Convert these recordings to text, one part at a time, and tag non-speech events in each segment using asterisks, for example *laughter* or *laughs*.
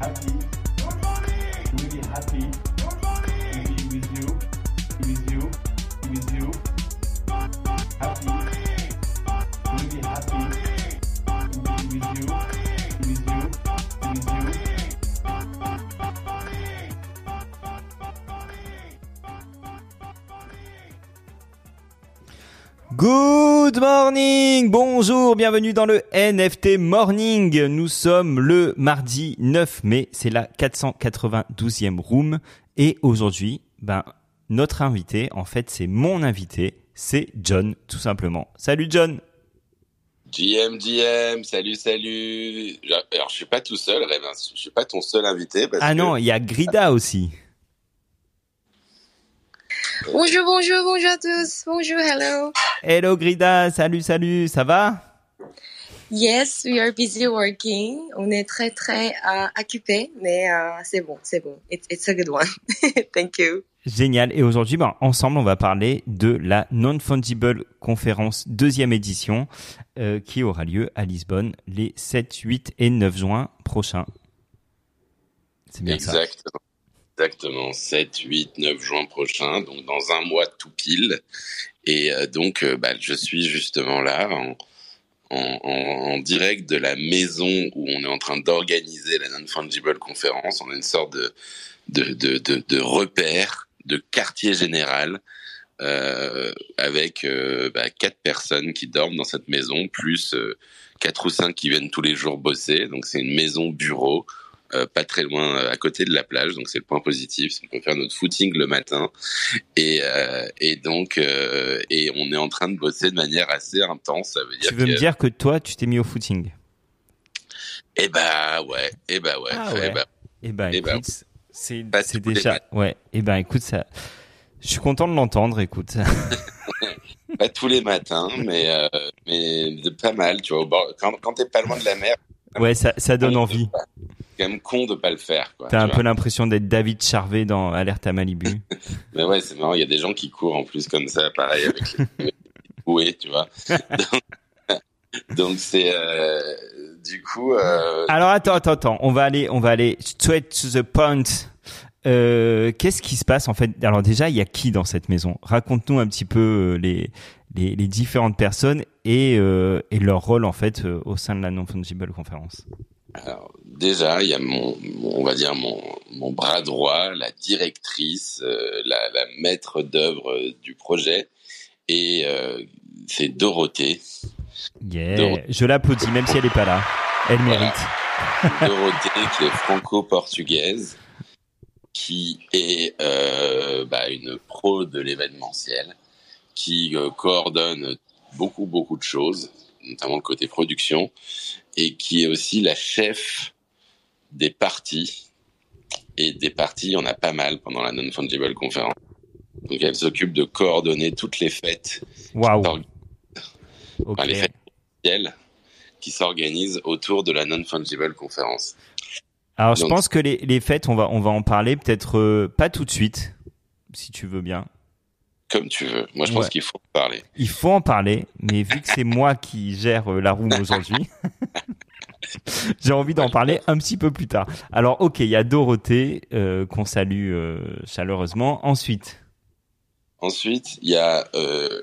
happy, really Good morning, bonjour, bienvenue dans le NFT Morning. Nous sommes le mardi 9 mai, c'est la 492e room et aujourd'hui, ben notre invité, en fait, c'est mon invité, c'est John tout simplement. Salut John. JM, JM, salut, salut. Alors, je suis pas tout seul, Révin. Je suis pas ton seul invité. Parce Ah non, il y a Grida aussi. Bonjour, bonjour, bonjour à tous. Bonjour, hello. Hello Grida, salut, salut, ça va? Yes, we are busy working. On est très, très euh, occupé, mais euh, c'est bon, c'est bon. It's, it's a good one. *laughs* Thank you. Génial. Et aujourd'hui, ben, ensemble, on va parler de la Non-Fungible Conférence deuxième édition euh, qui aura lieu à Lisbonne les 7, 8 et 9 juin prochains. C'est bien ça. Exactement. Exactement. 7, 8, 9 juin prochain, donc dans un mois tout pile. Et euh, donc, euh, bah, je suis justement là en, en, en- direct de la maison où on est en train d'organiser la Non-Fungible Conférence. On a une sorte de, de, de, de, de repère, de quartier général, euh, avec euh, bah, quatre personnes qui dorment dans cette maison, plus euh, quatre ou cinq qui viennent tous les jours bosser. Donc c'est une maison bureau, euh, pas très loin, euh, à côté de la plage. Donc c'est le point positif. qu'on peut faire notre footing le matin. Et, euh, et donc euh, et on est en train de bosser de manière assez intense. Ça veut dire Tu veux que, me dire que toi, tu t'es mis au footing? Eh bah ouais, eh bah ouais, Ah eh ouais. bah, Eh ben, Eh écoute, c'est déjà... Ouais, eh ben, écoute, ça... Je suis content de l'entendre, écoute. *laughs* pas tous les matins, mais euh, mais de pas mal. Tu vois, au bord, quand quand t'es pas loin de la mer, Ouais, ça, ça donne envie. C'est quand même con de pas le faire. T'as un peu l'impression d'être David Charvet dans Alerte à Malibu. *laughs* Mais ouais, c'est marrant, il y a des gens qui courent en plus comme ça, pareil, avec les *laughs* bouées, tu vois. *laughs* Donc, c'est euh, du coup, euh, Alors attends, attends, attends. On va aller, on va aller straight to the point. Euh, Qu'est-ce qui se passe en fait? Alors déjà, il y a qui dans cette maison? Raconte-nous un petit peu les, les, les différentes personnes et, et leur rôle en fait au sein de la non-fungible conférence. Alors, déjà, il y a mon, on va dire mon, mon bras droit, la directrice, euh, la, la maître d'œuvre euh, du projet, et euh, c'est Dorothée. Yeah. Je l'applaudis même si elle est pas là. Elle mérite. *laughs* Dorothée qui est franco-portugaise, qui est euh, bah, une pro de l'événementiel, qui coordonne beaucoup beaucoup de choses, notamment le côté production, et qui est aussi la chef des parties. Et des parties, on a pas mal pendant la non-fungible conférence. Donc elle s'occupe de coordonner toutes les fêtes. Enfin, Ok. les fêtes officielles qui s'organisent autour de la non-fungible conférence. Alors je pense que les, les fêtes, on va on va en parler peut-être euh, pas tout de suite, si tu veux bien. Comme tu veux. Moi, je pense Ouais. qu'il faut en parler. Il faut en parler, mais vu que c'est moi qui gère euh, la room aujourd'hui, *laughs* j'ai envie d'en parler un petit peu plus tard. Alors, ok, il y a Dorothée euh, qu'on salue euh, chaleureusement. Ensuite, Ensuite, il y a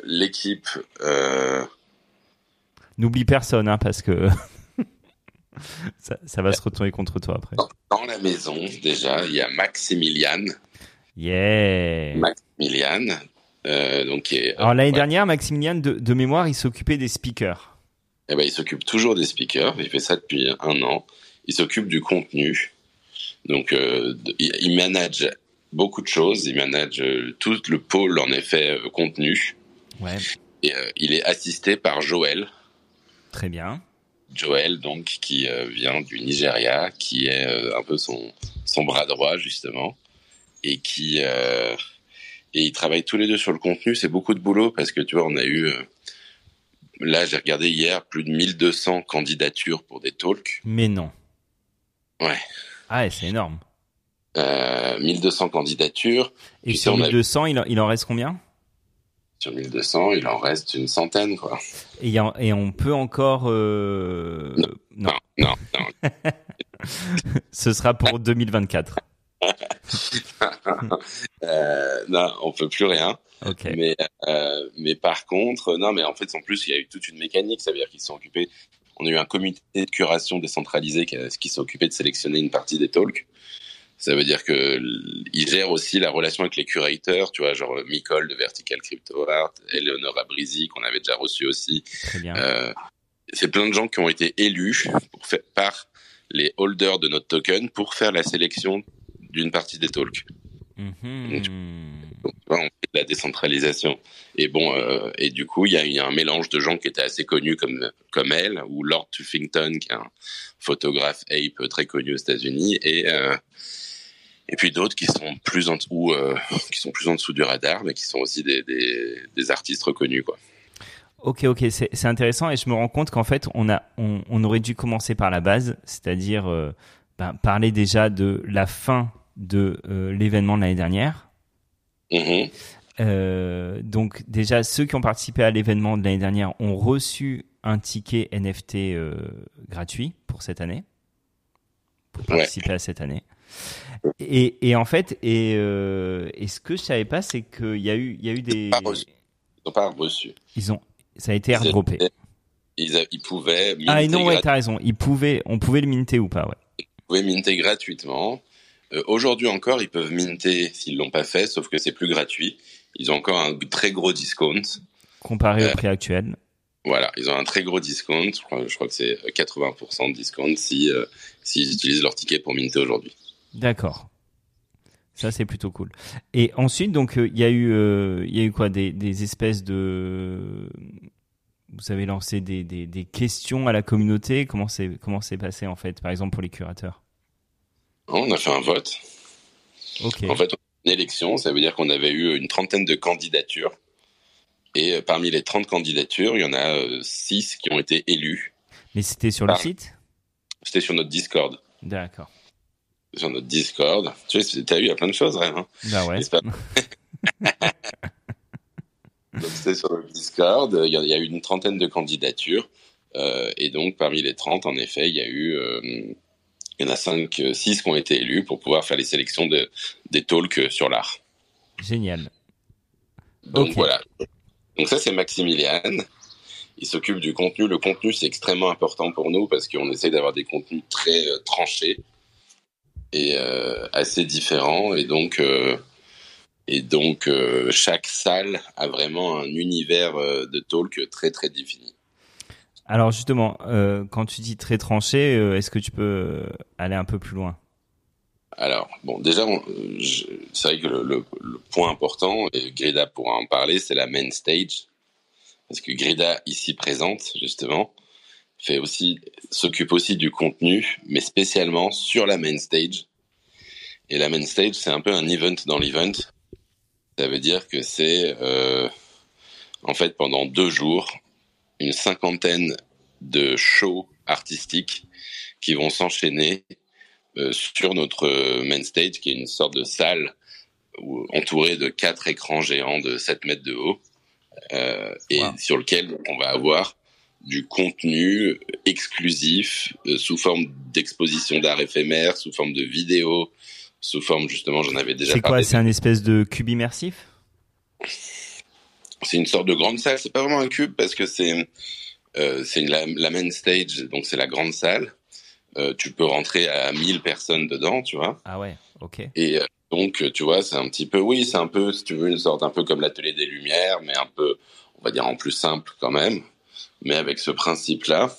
l'équipe. N'oublie personne, hein, parce que *laughs* ça, ça va se retourner contre toi après. dans, dans la maison, déjà, il y a Maximiliane. Yeah. Maximiliane. Euh, donc, Alors l'année ouais, dernière, Maximilian de, de mémoire, il s'occupait des speakers. eh ben, il s'occupe toujours des speakers. Il fait ça depuis un an. Il s'occupe du contenu. Donc, euh, il, manage beaucoup de choses. Il manage euh, tout le pôle, en effet, contenu. Ouais. Et euh, il est assisté par Joël. Très bien. Joël, donc, qui euh, vient du Nigeria, qui est un peu son, son bras droit, justement, et qui. Et ils travaillent tous les deux sur le contenu. C'est beaucoup de boulot parce que, tu vois, on a eu. euh, là, j'ai regardé hier plus de 1200 candidatures pour des talks. Mais non. Ouais. Ah, ouais, c'est énorme. Euh, 1200 candidatures. Et sur a- 1200, il en, il en reste combien? Sur 1200, il en reste une centaine, quoi. et, il y a- et on peut encore... euh, Non. Non, non, non. *laughs* Ce sera pour 2024. *laughs* *laughs* euh, non, on peut plus rien. Mais, euh, mais par contre, non, mais en fait, en plus, il y a eu toute une mécanique. Ça veut dire qu'ils se sont occupés. On a eu un comité de curation décentralisé qui, s'est occupé de sélectionner une partie des talks. Ça veut dire que ils gèrent aussi la relation avec les curateurs, tu vois, genre Micole de Vertical Crypto Art, Eleonora Brisi qu'on avait déjà reçu aussi. Euh, c'est plein de gens qui ont été élus pour faire, par les holders de notre token pour faire la sélection d'une partie des talks. Mhm. Donc, on fait de la décentralisation. Et bon, euh, et du coup, il y a, il y a un mélange de gens qui étaient assez connus comme comme elle, ou Lord Tuffington, qui est un photographe ape très connu aux États-Unis, et euh, et puis d'autres qui sont plus en ou euh, qui sont plus en dessous du radar, mais qui sont aussi des des, des artistes reconnus, quoi. Ok, ok, c'est c'est intéressant et je me rends compte qu'en fait, on, a, on, on aurait dû commencer par la base, c'est-à-dire ben, parler déjà de la fin de euh, l'événement de l'année dernière. Mhm. Euh, donc déjà, ceux qui ont participé à l'événement de l'année dernière ont reçu un ticket NFT euh, gratuit pour cette année, pour Ouais. participer à cette année. Et, et en fait, et, et ce que je savais pas, c'est qu'il y a eu, il y a eu des, Pas reçu. Ils n'ont pas reçu. ils ont, ça a été Ils airdroppé. Ils, a- ils pouvaient Ah non, ouais, t'as raison. Ils pouvaient, on pouvait le minter ou pas, ouais. ils pouvaient minter gratuitement. Euh, Aujourd'hui encore, ils peuvent minter s'ils l'ont pas fait, sauf que c'est plus gratuit. Ils ont encore un très gros discount. Comparé Euh, au prix actuel. Voilà, ils ont un très gros discount. Je crois, je crois que c'est 80% de discount si euh, s'ils utilisent leur ticket pour minter aujourd'hui. D'accord. Ça c'est plutôt cool. Et ensuite, donc euh, il y a eu, euh, il y a eu quoi, des, des espèces de, vous avez lancé des, des, des questions à la communauté? Comment c'est comment c'est passé en fait, par exemple pour les curateurs. On a fait un vote. En fait, on a une élection, ça veut dire qu'on avait eu une trentaine de candidatures. Et euh, parmi les 30 candidatures, il y en a 6 qui ont été élus. Mais c'était sur le Ah. site? C'était sur notre Discord. D'accord. Sur notre Discord. Tu sais, t'as eu, il y a plein de choses, Rêve. Hein Bah ouais. Pas? *laughs* Donc c'était sur le Discord, il y, a, il y a eu une trentaine de candidatures. Euh, et donc parmi les 30, en effet, il y a eu... euh, il y en a 5, 6 qui ont été élus pour pouvoir faire les sélections de, des talks sur l'art. Génial. Donc voilà. Donc ça, c'est Maximilian. Il s'occupe du contenu. Le contenu, c'est extrêmement important pour nous parce qu'on essaie d'avoir des contenus très euh, tranchés et euh, assez différents. Et donc, euh, et donc euh, chaque salle a vraiment un univers euh, de talk très très défini. Alors justement, euh, quand tu dis très tranché, euh, est-ce que tu peux euh, aller un peu plus loin? Alors, bon, déjà, euh, c'est vrai que le, le- le point important, et Grida pourra en parler, c'est la main stage. Parce que Grida, ici présente, justement, fait aussi, s'occupe aussi du contenu, mais spécialement sur la main stage. Et la main stage, c'est un peu un event dans l'event. Ça veut dire que c'est, euh, en fait, pendant deux jours, une cinquantaine de shows artistiques qui vont s'enchaîner euh, sur notre euh, main stage, qui est une sorte de salle où- entourée de quatre écrans géants de 7 mètres de haut, euh, et Wow. sur lequel on va avoir du contenu exclusif euh, sous forme d'exposition d'art éphémère, sous forme de vidéo, sous forme justement, j'en avais déjà C'est quoi parlé. C'est un espèce de cube immersif? C'est une sorte de grande salle. C'est pas vraiment un cube parce que c'est euh, c'est la, la main stage, donc c'est la grande salle. Euh, tu peux rentrer à 1000 personnes dedans, tu vois. Ah ouais, ok. Et euh, donc, tu vois, c'est un petit peu, oui, c'est un peu, si tu veux, une sorte un peu comme l'atelier des Lumières, mais un peu, on va dire en plus simple quand même, mais avec ce principe-là,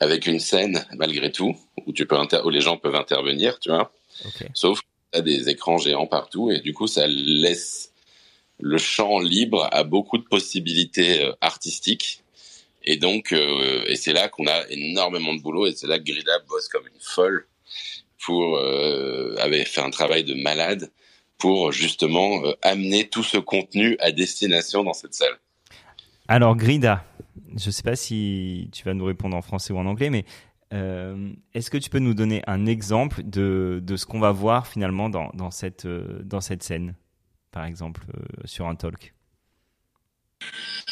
avec une scène malgré tout où tu peux inter- où les gens peuvent intervenir, tu vois. Ok. Sauf que tu as des écrans géants partout et du coup, ça laisse le champ libre à beaucoup de possibilités euh, artistiques. Et donc, euh, et c'est là qu'on a énormément de boulot et c'est là que Grida bosse comme une folle pour euh, avait fait un travail de malade pour justement euh, amener tout ce contenu à destination dans cette salle. Alors Grida, je sais pas si tu vas nous répondre en français ou en anglais, mais euh, est-ce que tu peux nous donner un exemple de, de ce qu'on va voir finalement dans, dans, cette, euh, dans cette scène, par exemple, euh, sur un talk?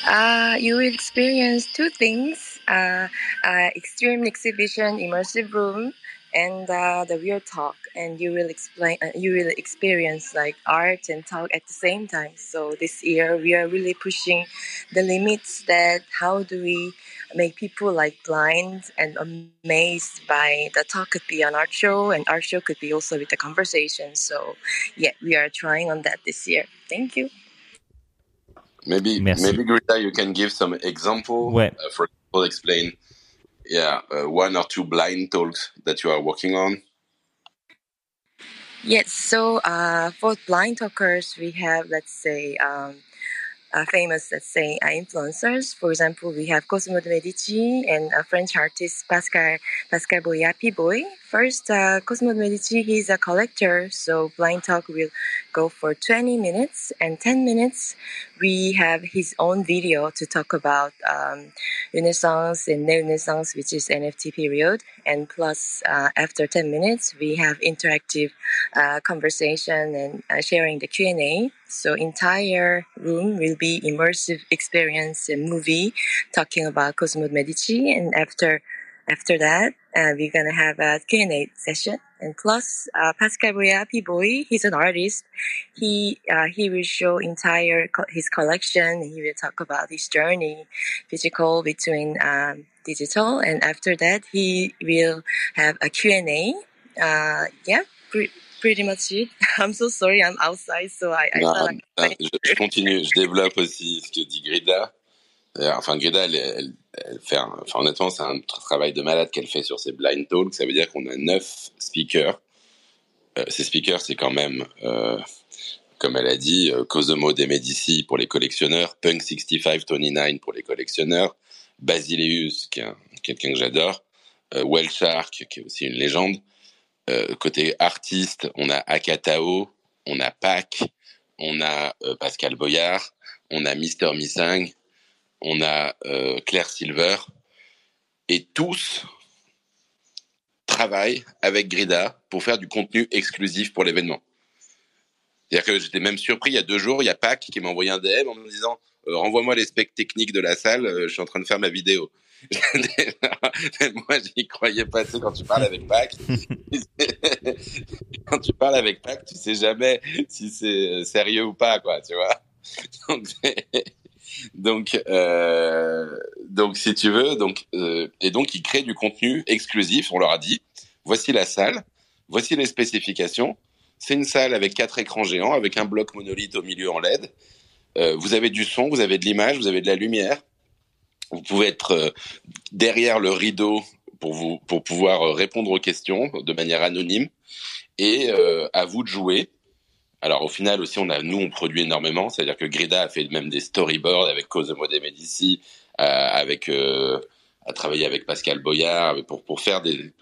Uh, you will experience two things: uh, uh, extreme exhibition, immersive room, and uh, the real talk, and you will explain, uh, you will experience like art and talk at the same time. So this year we are really pushing the limits that how do we make people like blind and amazed by the talk could be an art show and art show could be also with the conversation. So yeah, we are trying on that this year. Thank you. Maybe Merci. maybe Greta, you can give some example. Ouais. Uh, for example, explain, yeah, uh, one or two blind talks that you are working on. Yes, so uh, for blind talkers, we have, let's say, um, uh, famous, let's say, uh, influencers. For example, we have Cosimo de Medici and a French artist, Pascal Pascal Boy, Happy Boy. First, uh, Cosimo de Medici, he's a collector, so blind talk will go for 20 minutes, and 10 minutes, we have his own video to talk about um, Renaissance and Neo-Renaissance, which is NFT period. And plus, uh, after 10 minutes, we have interactive uh, conversation and uh, sharing the Q&A. So entire room will be immersive experience and movie talking about Cosimo Medici. And after after that, uh, we're gonna have a Q&A session. And plus, uh, Pascal Boyapi Boy, he's an artist. He uh, he will show entire co- his collection. He will talk about his journey, physical between um, digital. And after that, he will have a Q&A. Uh, yeah, pre- pretty much it. *laughs* I'm so sorry, I'm outside, so I, I Non, like je continue, je développe aussi ce que dit Grida. Enfin, Grida, elle, elle, elle fait un- enfin, honnêtement, c'est un tra- travail de malade qu'elle fait sur ses blind talks. Ça veut dire qu'on a neuf speakers. Euh, ces speakers, c'est quand même, euh, comme elle a dit, euh, Cosimo de Medici pour les collectionneurs, Punk 6529 pour les collectionneurs, Basileus, qui est un- quelqu'un que j'adore, euh, Well Shark, qui est aussi une légende. Euh, côté artiste, on a Akatao, on a Pac, on a euh, Pascal Boyard, on a Mister Missing, on a euh, Claire Silver, et tous travaillent avec Grida pour faire du contenu exclusif pour l'événement. C'est-à-dire que j'étais même surpris, il y a deux jours, il y a Pac qui m'a envoyé un DM en me disant euh, renvoie-moi les specs techniques de la salle, euh, je suis en train de faire ma vidéo. *laughs* Moi, j'y croyais pas. Tu quand tu parles avec Pac, *laughs* quand tu parles avec Pac, tu sais jamais si c'est euh, sérieux ou pas, quoi, tu vois. Donc, euh, donc, si tu veux, donc, euh, et donc, ils créent du contenu exclusif. On leur a dit, voici la salle, voici les spécifications. C'est une salle avec quatre écrans géants, avec un bloc monolithe au milieu en LED. Euh, vous avez du son, vous avez de l'image, vous avez de la lumière. Vous pouvez être euh, derrière le rideau pour vous pour pouvoir euh, répondre aux questions de manière anonyme et euh, à vous de jouer. Alors au final aussi on a nous on produit énormément, c'est-à-dire que Grida a fait même des storyboards avec Cosimo de Medici, euh, avec euh, a travaillé avec Pascal Boyard pour pour faire des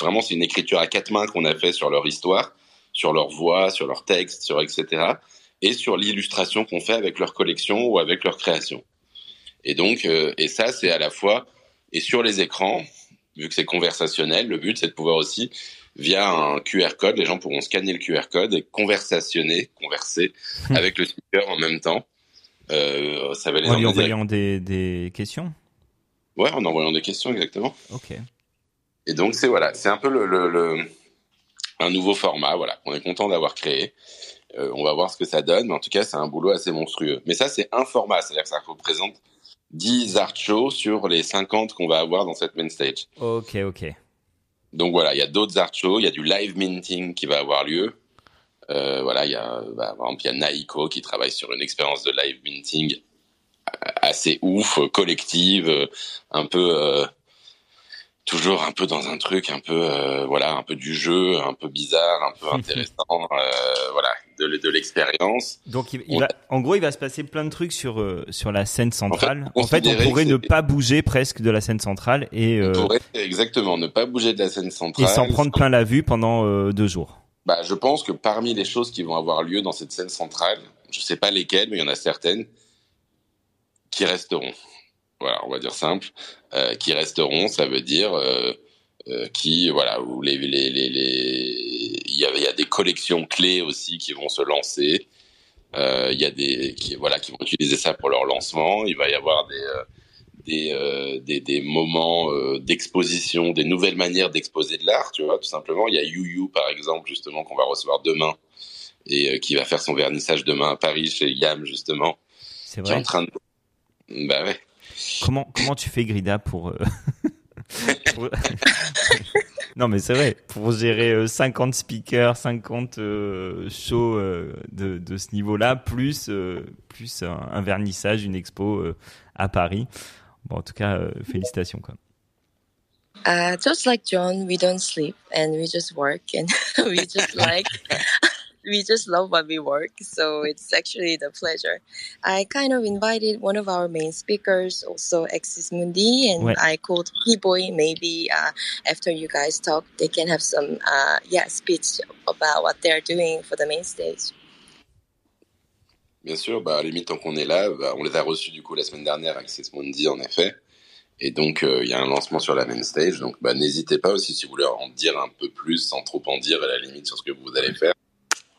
vraiment c'est une écriture à quatre mains qu'on a fait sur leur histoire, sur leur voix, sur leur texte, sur etc. et sur l'illustration qu'on fait avec leur collection ou avec leur création. Et donc, euh, et ça, c'est à la fois, et sur les écrans, vu que c'est conversationnel, le but, c'est de pouvoir aussi, via un QR code, les gens pourront scanner le QR code et conversationner, converser avec le speaker en même temps. Euh, ça va les En lui envoyant des, des questions? Ouais, en envoyant des questions, exactement. Ok. Et donc, c'est voilà, c'est un peu le, le, le- un nouveau format, voilà, qu'on est content d'avoir créé. Euh, on va voir ce que ça donne, mais en tout cas, c'est un boulot assez monstrueux. Mais ça, c'est un format, c'est-à-dire que ça représente 10 art shows sur les 50 qu'on va avoir dans cette main stage. Ok, ok. Donc voilà, il y a d'autres art shows, il y a du live minting qui va avoir lieu. Euh, voilà, il y a, bah, par exemple, il y a Naiko qui travaille sur une expérience de live minting assez ouf, collective, euh, un peu, euh, toujours un peu dans un truc, un peu, euh, voilà, un peu du jeu, un peu bizarre, un peu *laughs* intéressant, euh, voilà, de, de l'expérience. Donc, il, va, en gros, il va se passer plein de trucs sur euh, sur la scène centrale. En En fait, on pourrait ne pas bouger presque de la scène centrale et On euh, pourrait exactement ne pas bouger de la scène et centrale. s'en prendre plein la vue pendant euh, deux jours. Bah, je pense que parmi les choses qui vont avoir lieu dans cette scène centrale, je sais pas lesquelles, mais il y en a certaines qui resteront. Voilà, on va dire simple, euh, qui resteront, ça veut dire euh, euh, qui, voilà, où les, les, les, les- il y a, il y a des collections clés aussi qui vont se lancer. Il y a des, qui, voilà, qui vont utiliser ça pour leur lancement. Il va y avoir des, des, euh, des, des moments euh, d'exposition, des nouvelles manières d'exposer de l'art, tu vois, tout simplement. Il y a You par exemple, justement, qu'on va recevoir demain et euh, qui va faire son vernissage demain à Paris chez Yam, justement. C'est Qui est en vrai? train de... Bah ouais. Comment, comment tu fais, Grida, pour. euh, *laughs* pour- *laughs* non, mais c'est vrai. Pour gérer euh, 50 speakers, 50 euh, shows euh, de, de ce niveau-là, plus, euh, plus un, un vernissage, une expo euh, à Paris. Bon, en tout cas, euh, félicitations, quoi. Uh, just like John, we don't sleep and we just work and *laughs* we just like we just love what we work. So it's actually the pleasure. I kind of invited one of our main speakers, also Axis Mundi, and Ouais. I called P-Boy. Maybe uh, after you guys talk, they can have some uh, yeah speech about what they're doing for the main stage. Bien sûr, bah, à la limite, tant qu'on est là, bah, on les a reçus du coup la semaine dernière, Access Mundi en effet. Et donc, euh, il y a un lancement sur la main stage. Donc, bah, n'hésitez pas aussi si vous voulez en dire un peu plus, sans trop en dire à la limite sur ce que vous allez faire.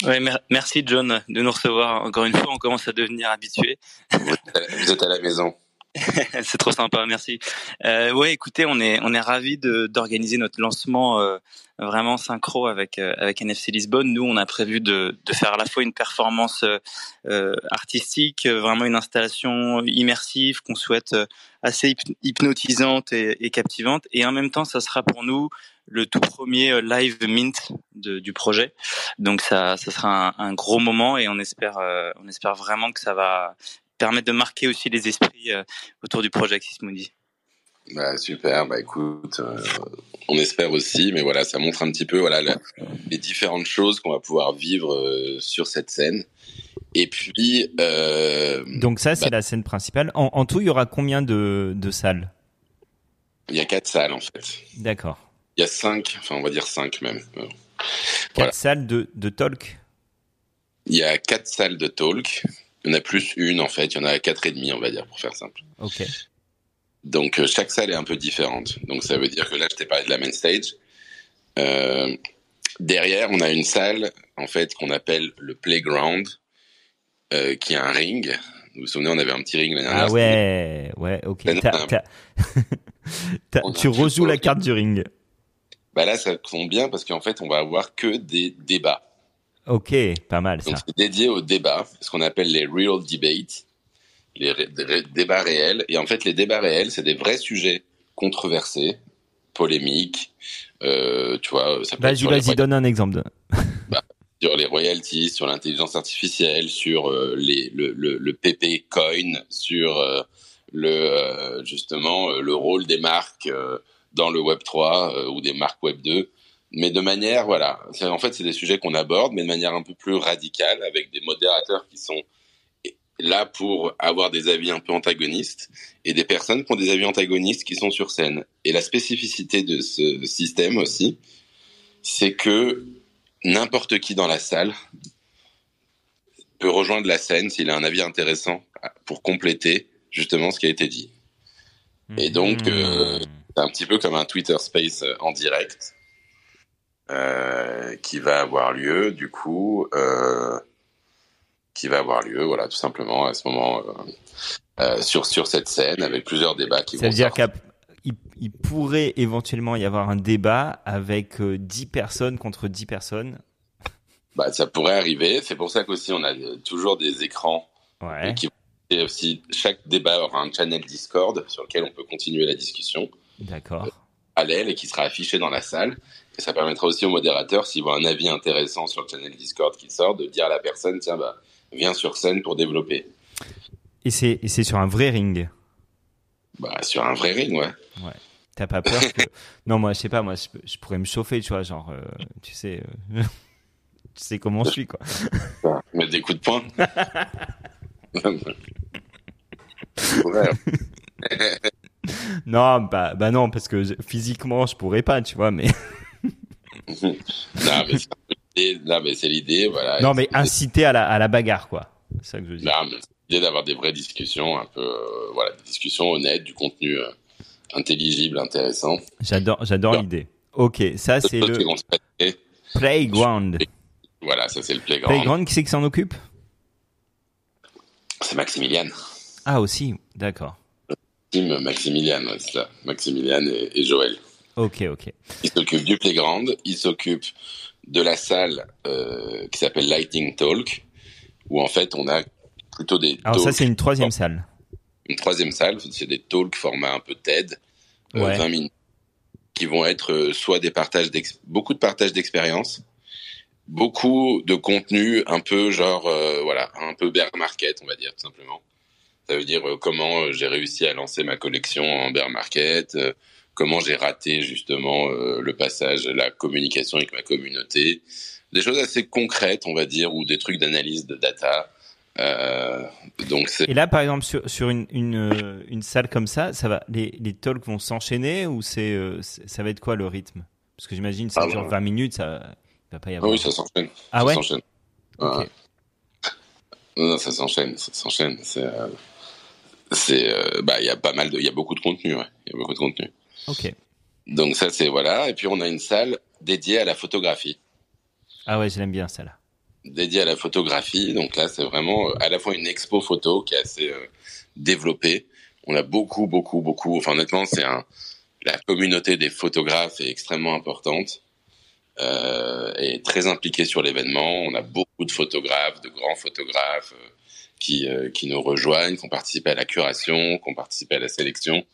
Mer- merci John de nous recevoir. Encore une fois, on commence à devenir habitué. Vous êtes à la maison. *laughs* C'est trop sympa, merci. Euh, ouais, écoutez, on est on est ravi de d'organiser notre lancement euh, vraiment synchro avec euh, avec NFC Lisbonne. Nous, on a prévu de de faire à la fois une performance euh, euh, artistique, vraiment une installation immersive qu'on souhaite euh, assez hyp- hypnotisante et, et captivante, et en même temps, ça sera pour nous le tout premier euh, live mint de, du projet. Donc ça ça sera un, un gros moment et on espère euh, on espère vraiment que ça va permettre de marquer aussi les esprits euh, autour du projet Axis. Bah, super, bah écoute, euh, on espère aussi, mais voilà, ça montre un petit peu voilà la- les différentes choses qu'on va pouvoir vivre euh, sur cette scène. Et puis, euh, Donc, ça, c'est Bah- la scène principale. En, en tout, il y aura combien de, de salles? Il y a quatre salles en fait. D'accord. Il y a cinq, enfin on va dire cinq même. Euh, Quatre Voilà. salles de, de talk? Il y a quatre salles de talk. Il y en a plus une en fait. Il y en a quatre et demi, on va dire, pour faire simple. Ok. Donc euh, chaque salle est un peu différente. Donc ça veut dire que là, je t'ai parlé de la main stage. Euh, derrière, on a une salle en fait qu'on appelle le playground, euh, qui est un ring. Vous vous souvenez, on avait un petit ring l'année dernière. Ah ouais, ouais, ok. *laughs* Un- tu rejoues la carte du ring. Bah là, ça tombe bien parce qu'en fait, on va avoir que des débats. Ok, pas mal ça. Donc c'est dédié au débat, ce qu'on appelle les real debates, les ré- ré- débats réels. Et en fait, les débats réels, c'est des vrais sujets controversés, polémiques. Euh, tu vois, ça peut Vas-y, vas-y, donne un exemple. de- *laughs* sur les royalties, sur l'intelligence artificielle, sur euh, les, le, le, le PP coin, sur euh, le euh, justement euh, le rôle des marques dans le Web 3 euh, ou des marques Web 2 mais de manière voilà en fait c'est des sujets qu'on aborde mais de manière un peu plus radicale avec des modérateurs qui sont là pour avoir des avis un peu antagonistes et des personnes qui ont des avis antagonistes qui sont sur scène. Et la spécificité de ce système aussi c'est que n'importe qui dans la salle peut rejoindre la scène s'il a un avis intéressant pour compléter justement ce qui a été dit. Et donc, euh, c'est un petit peu comme un Twitter Space euh, en direct euh, qui va avoir lieu, du coup, euh, qui va avoir lieu, voilà, tout simplement à ce moment euh, sur sur cette scène avec plusieurs débats qui Ça vont veut dire qu'il il pourrait éventuellement y avoir un débat avec euh, 10 personnes contre 10 personnes. Bah, ça pourrait arriver. C'est pour ça qu'aussi on a toujours des écrans Ouais. et qui et aussi chaque débat aura un channel Discord sur lequel on peut continuer la discussion D'accord. à l'aile et qui sera affiché dans la salle. Et ça permettra aussi au modérateur, s'il voit un avis intéressant sur le channel Discord qui sort, de dire à la personne, tiens, bah, viens sur scène pour développer. Et c'est et c'est sur un vrai ring. Bah, sur un vrai ring, ouais. T'as pas peur que... *laughs* Non, moi, je sais pas, moi, je, je pourrais me chauffer, tu vois, genre, euh, tu sais, euh, *laughs* tu sais comment je suis, quoi. *laughs* Mettre des coups de poing. ouais. *laughs* Non, bah, bah non, parce que je- physiquement, je pourrais pas, tu vois, mais... *laughs* *laughs* non, mais c'est l'idée, voilà. Non, mais inciter à la, à la bagarre, quoi. C'est ça que je veux dire. Non, mais c'est l'idée d'avoir des vraies discussions, un peu, euh, voilà, des discussions honnêtes, du contenu euh, intelligible, intéressant. J'adore, j'adore l'idée. Ok, ça, c'est le playground. Voilà, ça c'est le playground. Playground, qui c'est qui s'en occupe? C'est Maximilian. Ah, aussi, d'accord. Team Maximilian, c'est ça. Maximilian et, et Joël. Ok, ok. Il s'occupe du playground, il s'occupe de la salle euh, qui s'appelle Lighting Talk, où en fait on a plutôt des Alors ça, c'est une troisième salle. une troisième salle, c'est des talks format un peu TED, euh, Ouais. 20 minutes, qui vont être euh, soit des partages, beaucoup de partages d'expérience, beaucoup de contenu un peu genre, euh, voilà, un peu bear market, on va dire tout simplement. Ça veut dire euh, comment euh, j'ai réussi à lancer ma collection en bear market, euh, comment j'ai raté justement le passage, la communication avec ma communauté, des choses assez concrètes, on va dire, ou des trucs d'analyse de data. Euh, donc c'est Et là, par exemple, sur, sur une, une, une salle comme ça, ça va, les, les talks vont s'enchaîner ou c'est, c'est- ça va être quoi le rythme? Parce que j'imagine ça Ah, dure bon. 20 minutes, ça il va pas y Ah avoir. oui, ça s'enchaîne. Ah ça ouais? s'enchaîne. *laughs* Non, non, ça s'enchaîne, ça s'enchaîne. C'est, euh, c'est, euh, bah, il y a pas mal de, il y a beaucoup de contenu, ouais. Il y a beaucoup de contenu. Ok. Donc ça, c'est voilà. Et puis on a une salle dédiée à la photographie, Ah ouais, je l'aime bien ça là. dédiée à la photographie. Donc là, c'est vraiment euh, à la fois une expo photo qui est assez euh, développée. On a beaucoup, beaucoup, beaucoup. Enfin, honnêtement, c'est un, la communauté des photographes est extrêmement importante. Euh, et très impliquée sur l'événement. On a beaucoup de photographes, de grands photographes euh, qui, euh, qui nous rejoignent, qui ont participé à la curation, qui ont participé à la sélection.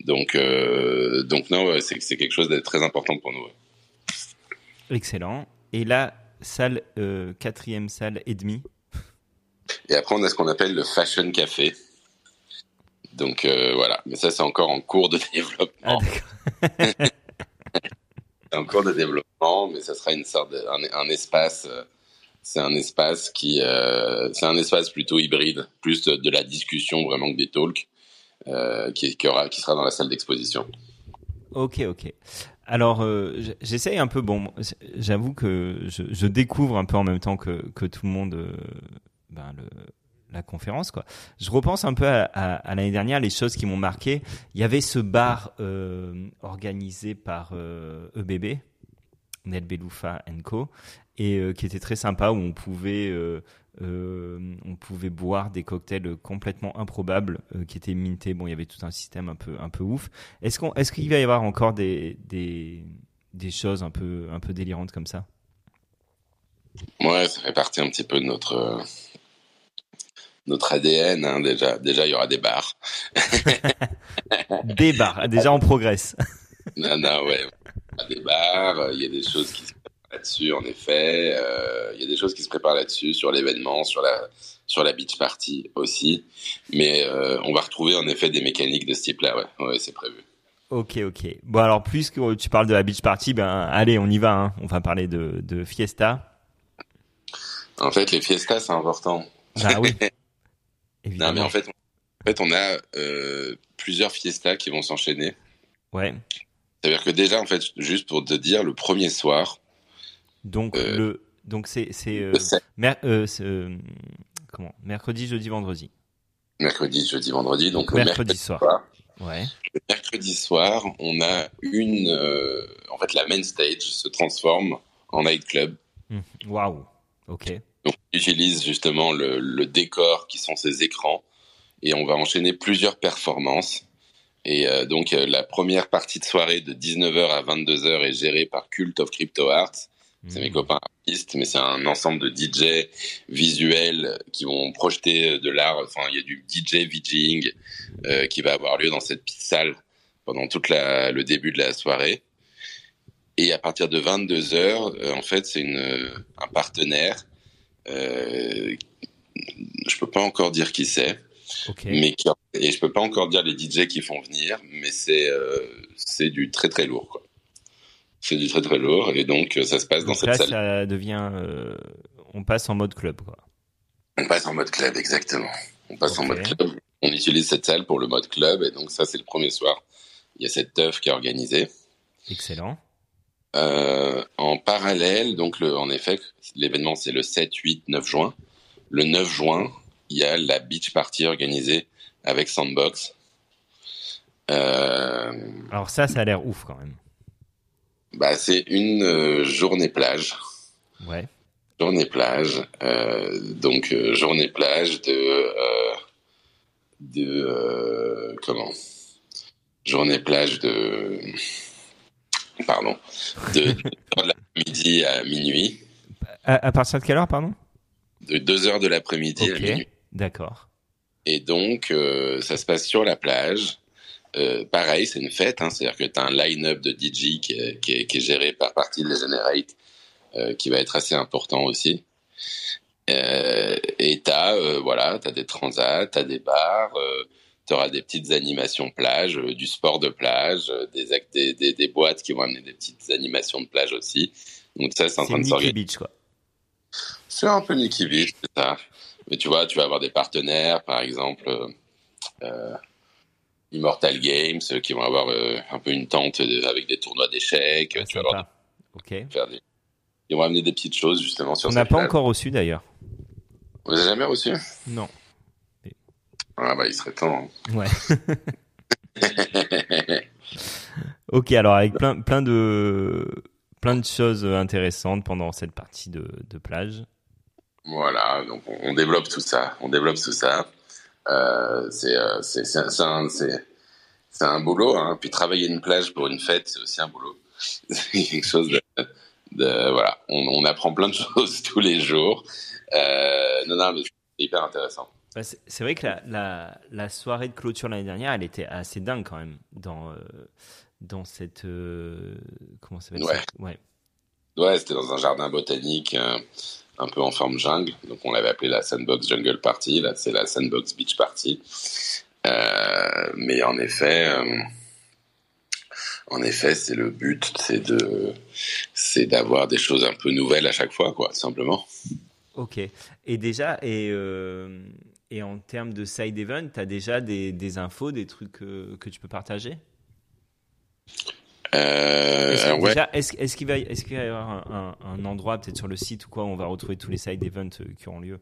Donc, euh, donc non, c'est quelque chose de très important pour nous. Excellent. Et là, salle, euh, quatrième salle et demie? Et après, on a ce qu'on appelle le fashion café. Donc euh, voilà, mais ça c'est encore en cours de *laughs* Ah, développement. *laughs* C'est en cours de développement, mais ça sera une sorte de, un, un espace. C'est un espace qui, euh, c'est un espace plutôt hybride, plus de, la discussion vraiment que des talks, euh, qui, sera dans la salle d'exposition. Ok, ok. Alors, euh, j'essaye un peu. Bon, j'avoue que je, découvre un peu en même temps que, tout le monde ben, la conférence. Je repense un peu à, à- l'année dernière, les choses qui m'ont marqué. Il y avait ce bar organisé par EBB, Nel Beloufa Co, et euh, qui était très sympa où on pouvait euh, euh, on pouvait boire des cocktails complètement improbables qui étaient mintés. Bon, il y avait tout un système un peu un peu ouf. Est-ce qu'on est-ce qu'il va y avoir encore des des des choses un peu un peu délirantes comme ça? Ouais, ça fait partie un petit peu de notre notre ADN. Hein, déjà, déjà, il y aura des bars. *laughs* Des bars. Ah, Déjà, on progresse. Non, non, ouais. Il y a des bars, il y a des choses qui se là-dessus, en effet. Euh, il y a des choses qui se préparent là-dessus, sur l'événement, sur la, sur la beach party aussi. Mais euh, on va retrouver en effet des mécaniques de ce type-là, ouais. Ouais, c'est prévu. Ok, ok. Bon, alors, puisque tu parles de la beach party, ben, allez, on y va. Hein. On va parler de, de fiesta. En fait, les fiestas, c'est important. Ah oui. *laughs* Non, Évidemment. mais en fait, en fait on a euh, plusieurs fiestas qui vont s'enchaîner. Ouais. C'est-à-dire que déjà, en fait, juste pour te dire, le premier soir, Donc, Euh, le, donc c'est, c'est, euh, mer- euh, comment? Mercredi, jeudi, vendredi. mercredi, jeudi, vendredi, donc le Mercredi mercredi soir. soir. Ouais. Le mercredi soir, on a une. en fait, la main stage se transforme en nightclub. Hmm. Waouh. Ok. Donc, on utilise justement le, le décor qui sont ces écrans et on va enchaîner plusieurs performances. Et euh, donc, euh, la première partie de soirée de 19h à 22h est gérée par Cult of Crypto Arts. C'est mes Hmm. copains artistes, mais c'est un ensemble de DJ visuels qui vont projeter de l'art. Enfin, il y a du DJ VJing euh, qui va avoir lieu dans cette petite salle pendant toute la, le début de la soirée. Et à partir de 22 heures, euh, en fait, c'est une, un partenaire. Euh, je peux pas encore dire qui c'est, mais qui, et je peux pas encore dire les DJ qui font venir, mais c'est euh, c'est du très très lourd. quoi. C'est du très très lourd et donc euh, ça se passe dans cette là, salle. ça devient, euh, on passe en mode club, quoi. On passe en mode club, exactement. On passe en mode club. On utilise cette salle pour le mode club et donc ça c'est le premier soir. Il y a cette teuf qui est organisée. Excellent. Euh, en parallèle, donc le, en effet, l'événement c'est le 7, 8, 9 juin. Le 9 juin, il y a la beach party organisée avec Sandbox. Euh, Alors ça, ça a l'air ouf quand même. Bah, c'est une euh, journée plage. Ouais. Journée plage. Euh, donc euh, journée plage de de comment? Journée plage de pardon de, de l'après-midi à minuit. À, à, partir de quelle heure, pardon? De 2 heures de l'après-midi okay. à minuit. D'accord. Et donc, euh, ça se passe sur la plage. Euh, pareil, c'est une fête, hein, c'est-à-dire que tu as un line-up de DJ qui est, qui, est, qui est, géré par partie de Generate, euh, qui va être assez important aussi. Euh, et tu as, voilà, as des transats, tu as des bars, tu auras des petites animations plage, du sport de plage, des, des, des, des, boîtes qui vont amener des petites animations de plage aussi. Donc ça, c'est en train de s'organiser. Beach, quoi. C'est un peu Nicky Beach, c'est ça. Mais tu vois, tu vas avoir des partenaires, par exemple, euh, Immortal Games, qui vont avoir euh, un peu une tente de, avec des tournois d'échecs. Ah, tu vas avoir des, ils vont amener des petites choses justement sur. On n'a pas encore reçu d'ailleurs. Vous avez jamais reçu? Non. Ah bah il serait temps. Hein. Ouais. *laughs* ok, alors avec plein plein de plein de choses intéressantes pendant cette partie de, de plage. Voilà, donc on, on, développe tout ça, on développe tout ça. Euh, c'est euh, un un boulot, hein. Puis travailler une plage pour une fête, c'est aussi un boulot. *laughs* C'est quelque chose de, de voilà, on, on, apprend plein de *laughs* choses tous les jours. Euh, non non, mais c'est hyper intéressant. Bah c'est vrai que la, la, la, soirée de clôture l'année dernière, elle était assez dingue quand même dans euh, dans cette comment ça s'appelle ouais. ouais. Ouais, c'était dans un jardin botanique un peu en forme jungle. Donc on l'avait appelé la Sandbox Jungle Party. Là, c'est la Sandbox Beach Party. Euh, mais en effet, euh, en effet, c'est le but, c'est de, c'est d'avoir des choses un peu nouvelles à chaque fois, quoi, simplement. Ok. Et déjà, et euh, et en termes de side event, tu as déjà des, infos, des trucs que tu peux partager? Euh, est-ce, ouais. qu'il va, y avoir un, un, un, endroit peut-être sur le site ou quoi où on va retrouver tous les side events qui auront lieu?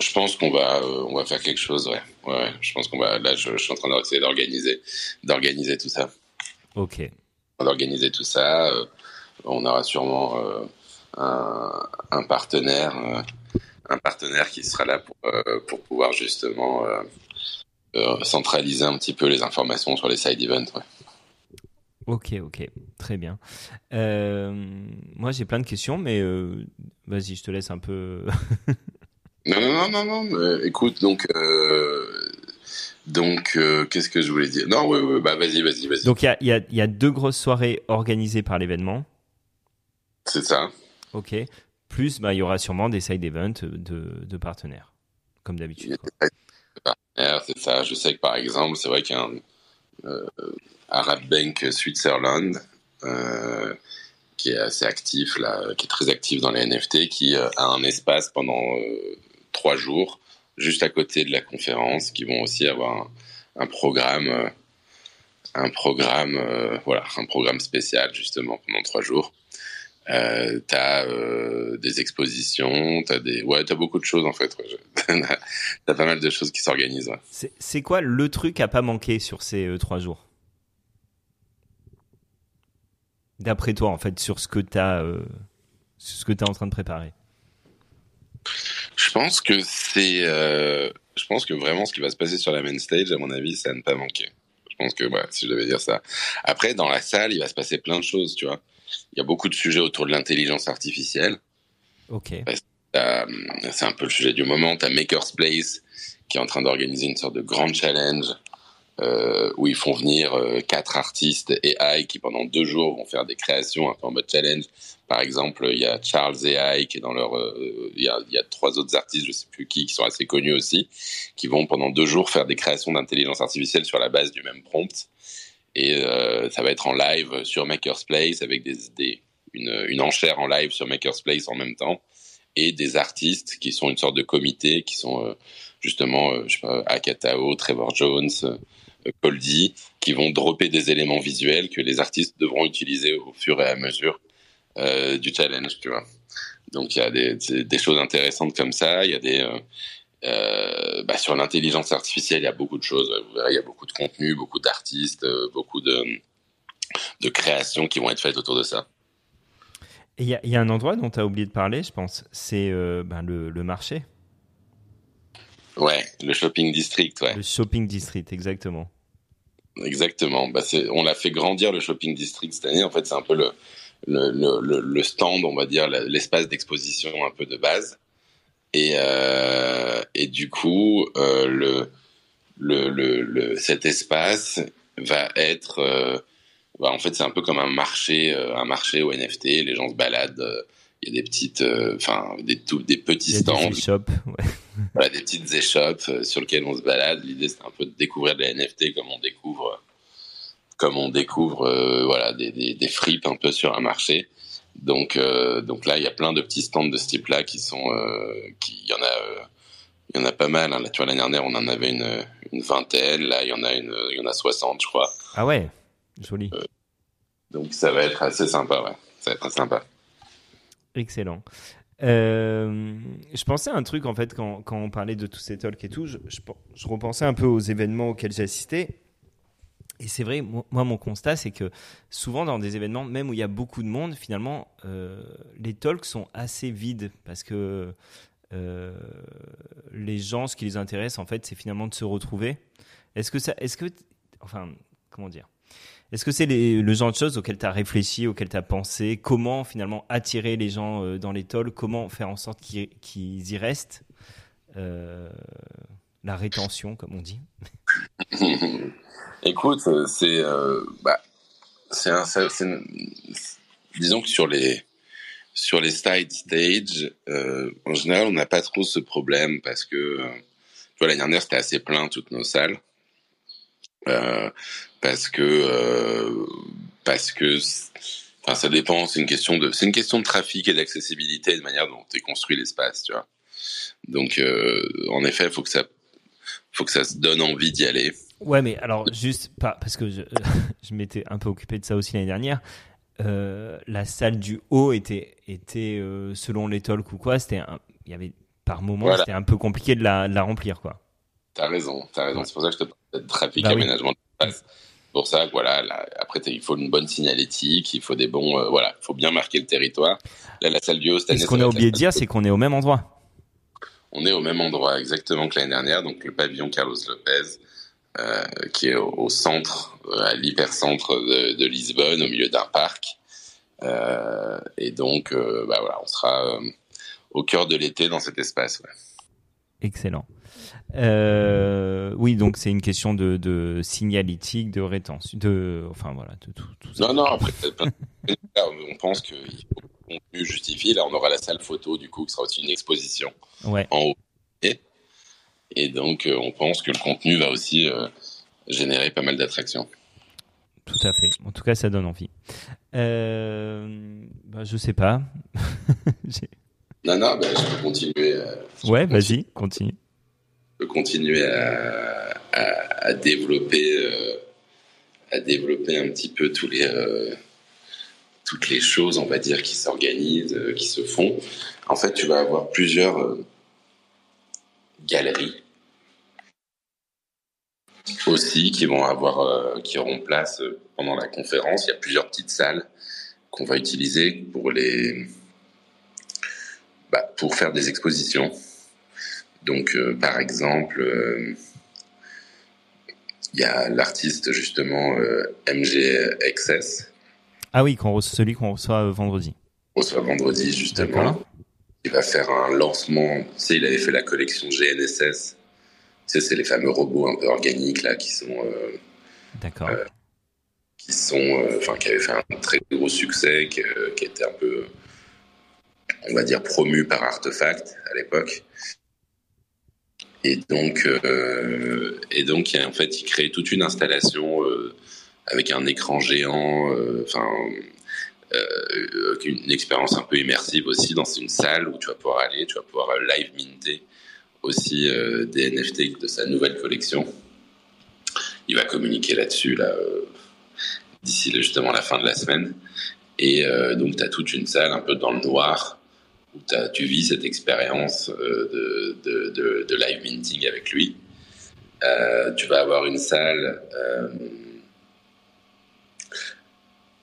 Je pense qu'on va, euh, on va faire quelque chose, ouais. ouais, ouais. Je pense qu'on va. Là, je, je suis en train d'essayer d'organiser, d'organiser tout ça. Ok. D'organiser tout ça. Euh, on aura sûrement euh, un, un, partenaire, euh, un partenaire qui sera là pour euh, pour pouvoir justement centraliser un petit peu les informations sur les side events. Ouais. Ok, ok, très bien. Euh, moi, j'ai plein de questions, mais euh, vas-y, je te laisse un peu. non, non, non, non, non. écoute, donc, euh, donc, qu'est-ce que je voulais dire? Non, oui, oui, bah vas-y, vas-y, vas-y. Donc, il y a, y, a, y a, deux grosses soirées organisées par l'événement. C'est ça. Ok. Plus, bah, il y aura sûrement des side events de, de partenaires, comme d'habitude. C'est ça. Je sais que par exemple, c'est vrai qu'il y a un Arab Bank Switzerland, euh, qui est assez actif là, qui est très actif dans les NFT, qui euh, a un espace pendant euh, trois jours juste à côté de la conférence, qui vont aussi avoir un, un programme, un programme, voilà, un programme spécial justement pendant trois jours. Euh, t'as euh, des expositions, t'as des, ouais, t'as beaucoup de choses en fait. Ouais. *laughs* t'as pas mal de choses qui s'organisent. Ouais. C'est, quoi le truc à pas manquer sur ces euh, trois jours? D'après toi, en fait, sur ce que t'as, ce que t'es en train de préparer? Je pense que c'est, je pense que vraiment ce qui va se passer sur la main stage, à mon avis, c'est à ne pas manquer. Je pense que, ouais, si je devais dire ça. Après, dans la salle, il va se passer plein de choses, tu vois. Il y a beaucoup de sujets autour de l'intelligence artificielle. Ok. C'est un peu le sujet du moment. Tu as Maker's Place qui est en train d'organiser une sorte de grand challenge euh, où ils font venir euh, quatre artistes AI qui pendant deux jours vont faire des créations un peu en mode challenge. Par exemple, il y a Charles AI qui est dans leur, euh, il y, a, il y a trois autres artistes, je sais plus qui, qui sont assez connus aussi, qui vont pendant deux jours faire des créations d'intelligence artificielle sur la base du même prompt et euh, ça va être en live sur Maker's Place avec des, une, une, enchère en live sur Maker's Place en même temps. Et des artistes qui sont une sorte de comité qui sont euh, justement euh, je sais pas Akatao, Trevor Jones, Coldy qui vont dropper des éléments visuels que les artistes devront utiliser au fur et à mesure du challenge tu vois. Donc il y a des, choses intéressantes comme ça. Il y a des bah, sur l'intelligence artificielle, il y a beaucoup de choses. Vous verrez, il y a beaucoup de contenu, beaucoup d'artistes, euh, beaucoup de, de créations qui vont être faites autour de ça. Il y, y, a un endroit dont tu as oublié de parler, je pense, c'est euh, ben, le, le, marché. Ouais, le shopping district, ouais. Le shopping district, exactement. Exactement. Bah, on l'a fait grandir le shopping district cette année. En fait, c'est un peu le, le, le, le, stand, on va dire, l'espace d'exposition un peu de base. Et, euh, et du coup, euh, le, le, le, cet espace va être, euh, bah, en fait, c'est un peu comme un marché, un marché au NFT. Les gens se baladent. Il y a des petites, enfin, des, tout, des petits stands. Des shops, ouais. *laughs* voilà, des petites échoppes sur lesquelles on se balade. L'idée, c'est un peu de découvrir des NFT comme on découvre comme on découvre voilà des, des, des, fripes un peu sur un marché. Donc euh, donc là il y a plein de petits stands de ce type-là qui sont euh, qui il y en a il y en a pas mal. Hein. Là, tu vois l'année dernière on en avait une, une vingtaine. Là il y en a une il y en a 60 je crois. Ah ouais joli. donc ça va être assez sympa ouais ça va être assez sympa. Excellent. Euh, je pensais à un truc en fait quand, quand on parlait de tous ces talks et tout, je, je, je repensais un peu aux événements auxquels j'ai assisté et c'est vrai, moi, mon constat, c'est que souvent dans des événements, même où il y a beaucoup de monde, finalement, euh, les talks sont assez vides parce que euh, les gens, ce qui les intéresse, en fait, c'est finalement de se retrouver. Est-ce que ça, est-ce que, enfin, comment dire? Est-ce que c'est le genre de choses auxquelles tu as réfléchi, auxquelles tu as pensé? Comment finalement attirer les gens euh, dans les talks? Comment faire en sorte qu'ils y restent? La rétention, comme on dit. *laughs* Écoute, euh, c'est euh, bah, c'est un, disons que sur les sur les side stage, euh, en général, on n'a pas trop ce problème parce que euh, tu vois l'année dernière c'était assez plein toutes nos salles euh, parce que euh, parce que enfin ça dépend, c'est une question de c'est une question de trafic et d'accessibilité de manière dont est construit l'espace, tu vois. Donc en effet, faut que ça faut que ça se donne envie d'y aller. Ouais, mais alors juste pas parce que je, *laughs* je m'étais un peu occupé de ça aussi l'année dernière. Euh, la salle du haut était était euh, selon les talks ou quoi, c'était il y avait par moment c'était un peu compliqué de la, de la remplir quoi. T'as raison, t'as raison. C'est pour ça que je te parle de trafic, bah aménagement de espace. Pour ça, voilà. après, il faut une bonne signalétique, il faut des bons, euh, voilà, il faut bien marquer le territoire. Là, la salle du haut cette année. Ce qu'on a oublié de dire, c'est qu'on est au même endroit. On est au même endroit exactement que l'année dernière, donc le pavillon Carlos Lopez. Euh, qui est au, centre, euh, à l'hypercentre de, de Lisbonne, au milieu d'un parc. Euh, et donc, bah voilà, on sera au cœur de l'été dans cet espace. Ouais. Excellent. Euh, oui, donc c'est une question de, de signalétique, de rétention, de, enfin voilà, de tout, tout ça. Non, non. Après, *laughs* on pense qu'il faut que le contenu justifie. Là, on aura la salle photo du coup, qui sera aussi une exposition ouais. en haut. Et et donc, euh, on pense que le contenu va aussi euh, générer pas mal d'attractions. Tout à fait. En tout cas, ça donne envie. Euh, bah, je sais pas. *laughs* non, non, bah, je peux continuer. Euh, ouais, vas-y, continue. Je peux continuer à, à, à développer, euh, à développer un petit peu tous les, euh, toutes les choses, on va dire, qui s'organisent, qui se font. En fait, tu vas avoir plusieurs galeries aussi qui vont avoir euh, qui auront place euh, pendant la conférence. Il y a plusieurs petites salles qu'on va utiliser pour les bah, pour faire des expositions. Donc euh, par exemple il y a l'artiste justement MGXS. Ah oui, celui qu'on reçoit vendredi. On reçoit vendredi justement. Il va faire un lancement. Tu sais, il avait fait la collection GNSS sais, c'est les fameux robots un peu organiques là qui sont. Euh, D'accord. Euh, qui sont, euh, enfin, qui avaient fait un très gros succès, qui, qui était un peu, on va dire, promu par Artefact à l'époque. Et donc, euh, et donc, en fait, il crée toute une installation euh, avec un écran géant, enfin, euh, une expérience un peu immersive aussi dans une salle où tu vas pouvoir aller, tu vas pouvoir live minter aussi euh, des NFT de sa nouvelle collection. Il va communiquer là-dessus là, euh, d'ici justement la fin de la semaine. Et euh, donc, tu as toute une salle un peu dans le noir où tu vis cette expérience de, de, de, live minting avec lui. tu vas avoir une salle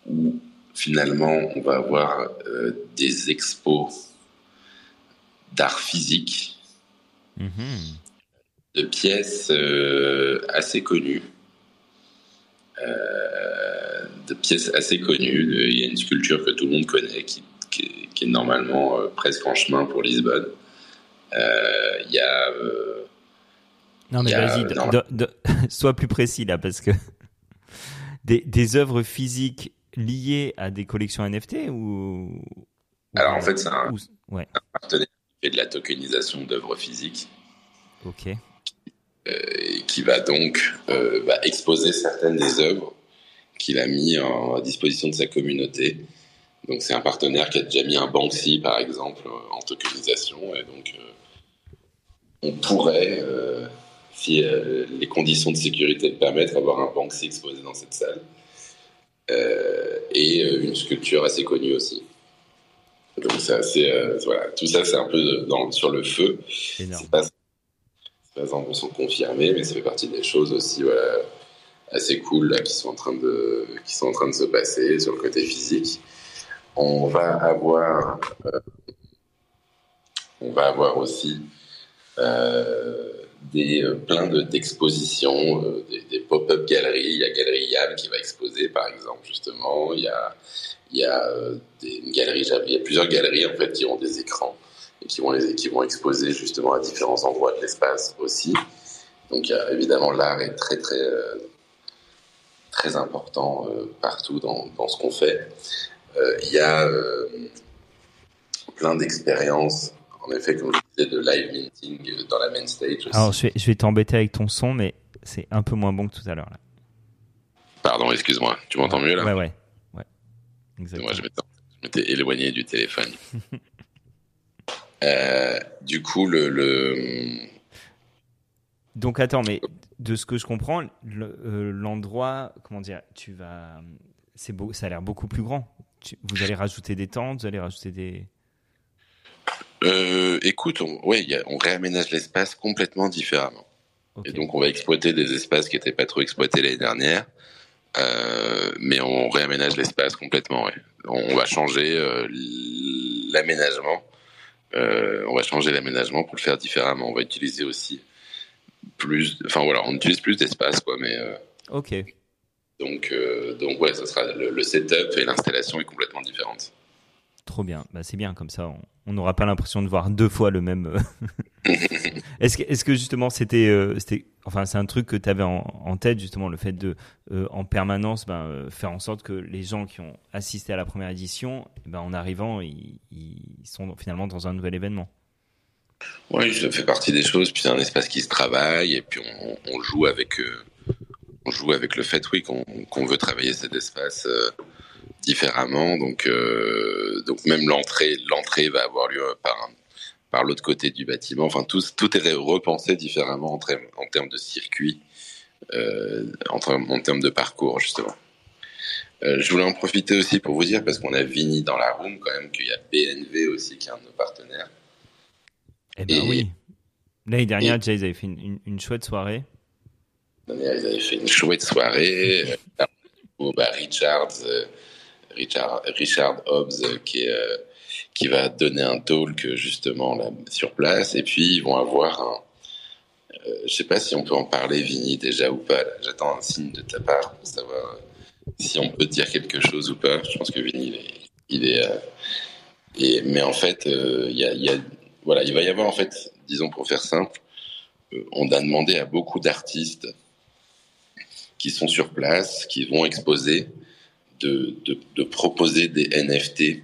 où finalement on va avoir des expos d'art physique de pièces euh, assez connues de pièces assez connues. Il y a une sculpture que tout le monde connaît qui, qui, qui est normalement presque en chemin pour Lisbonne. Il y a non, mais vas-y, *laughs* sois plus précis là, parce que *laughs* des, des œuvres physiques liées à des collections NFT ou. Alors en fait, c'est un, ouais. partenaire qui fait de la tokenisation d'œuvres physiques. Ok. Euh, qui va donc euh, bah, exposer certaines des œuvres qu'il a mis en, à disposition de sa communauté. Donc c'est un partenaire qui a déjà mis un Banksy par exemple en tokenisation et donc euh, on pourrait si les conditions de sécurité le permettent, avoir un Banksy exposé dans cette salle. Euh, et euh, une sculpture assez connue aussi. Donc c'est assez, voilà, tout ça c'est un peu dans, sur le feu. C'est pas, pas 100% confirmé, mais ça fait partie des choses aussi voilà, assez cool là, qui sont en train de qui sont en train de se passer sur le côté physique. On va avoir on va avoir aussi euh, des, euh, plein d'expositions, euh, des, des pop-up galeries. Il y a Galerie Yann qui va exposer, par exemple, justement. Il y a, il y a euh, des, une galerie, il y a plusieurs galeries, en fait, qui ont des écrans et qui vont, les, qui vont exposer, justement, à différents endroits de l'espace aussi. Donc, évidemment, l'art est très, très, très important partout dans, dans ce qu'on fait. il y a plein d'expériences en effet, comme je de live minting dans la main stage aussi. Alors, je vais, je vais t'embêter avec ton son, mais c'est un peu moins bon que tout à l'heure. Pardon, excuse-moi. Tu m'entends mieux là? Ouais, ouais. ouais. Exactement. Moi, je m'étais éloigné du téléphone. *laughs* euh, du coup, le, le, Donc, attends, mais de ce que je comprends, euh, l'endroit, comment dire, tu vas. C'est beau, ça a l'air beaucoup plus grand. Tu, vous allez rajouter des tentes, vous allez rajouter des. Euh, écoute, on, ouais, y a, on réaménage l'espace complètement différemment. Okay. Et donc, on va exploiter des espaces qui n'étaient pas trop exploités l'année dernière, euh, mais on réaménage l'espace complètement. Ouais. On va changer euh, l'aménagement. On va changer l'aménagement pour le faire différemment. On va utiliser aussi plus, enfin voilà, on utilise plus d'espace, quoi, mais. Ok. Donc, donc ouais, ça sera le, le setup et l'installation est complètement différente. Trop bien. Bah, c'est bien comme ça. On n'aura pas l'impression de voir deux fois le même. euh. *laughs* est-ce que, justement c'était, euh, c'était, enfin c'est un truc que tu avais en, en tête justement le fait de euh, en permanence ben, euh, faire en sorte que les gens qui ont assisté à la première édition, eh ben, en arrivant, ils, ils sont finalement dans un nouvel événement. Oui, ça fait partie des choses. Puis c'est un espace qui se travaille et puis on, on joue avec, on joue avec le fait, oui, qu'on, veut travailler cet espace différemment. Donc, euh, donc même l'entrée, l'entrée va avoir lieu par par l'autre côté du bâtiment. Enfin, tout, tout est repensé différemment en, termes, en termes de circuit, euh, en, termes, en termes de parcours justement. Euh, je voulais en profiter aussi pour vous dire, parce qu'on a Vini dans la room quand même, qu'il y a BNV aussi qui est un de nos partenaires. Eh ben et, oui. L'année dernière, et, Jay, ils avaient fait une, une, une chouette soirée. L'année dernière, ils avaient fait une chouette soirée. bah, Richards, Richard, Hobbs euh, euh, qui va donner un talk justement là sur place. Et puis ils vont avoir un euh, je sais pas si on peut en parler Vini déjà ou pas. J'attends un signe de ta part pour savoir si on peut dire quelque chose ou pas. Je pense que Vini il est, euh, mais en fait il euh, il va y avoir en fait disons pour faire simple on a demandé à beaucoup d'artistes qui sont sur place qui vont exposer de, proposer des NFT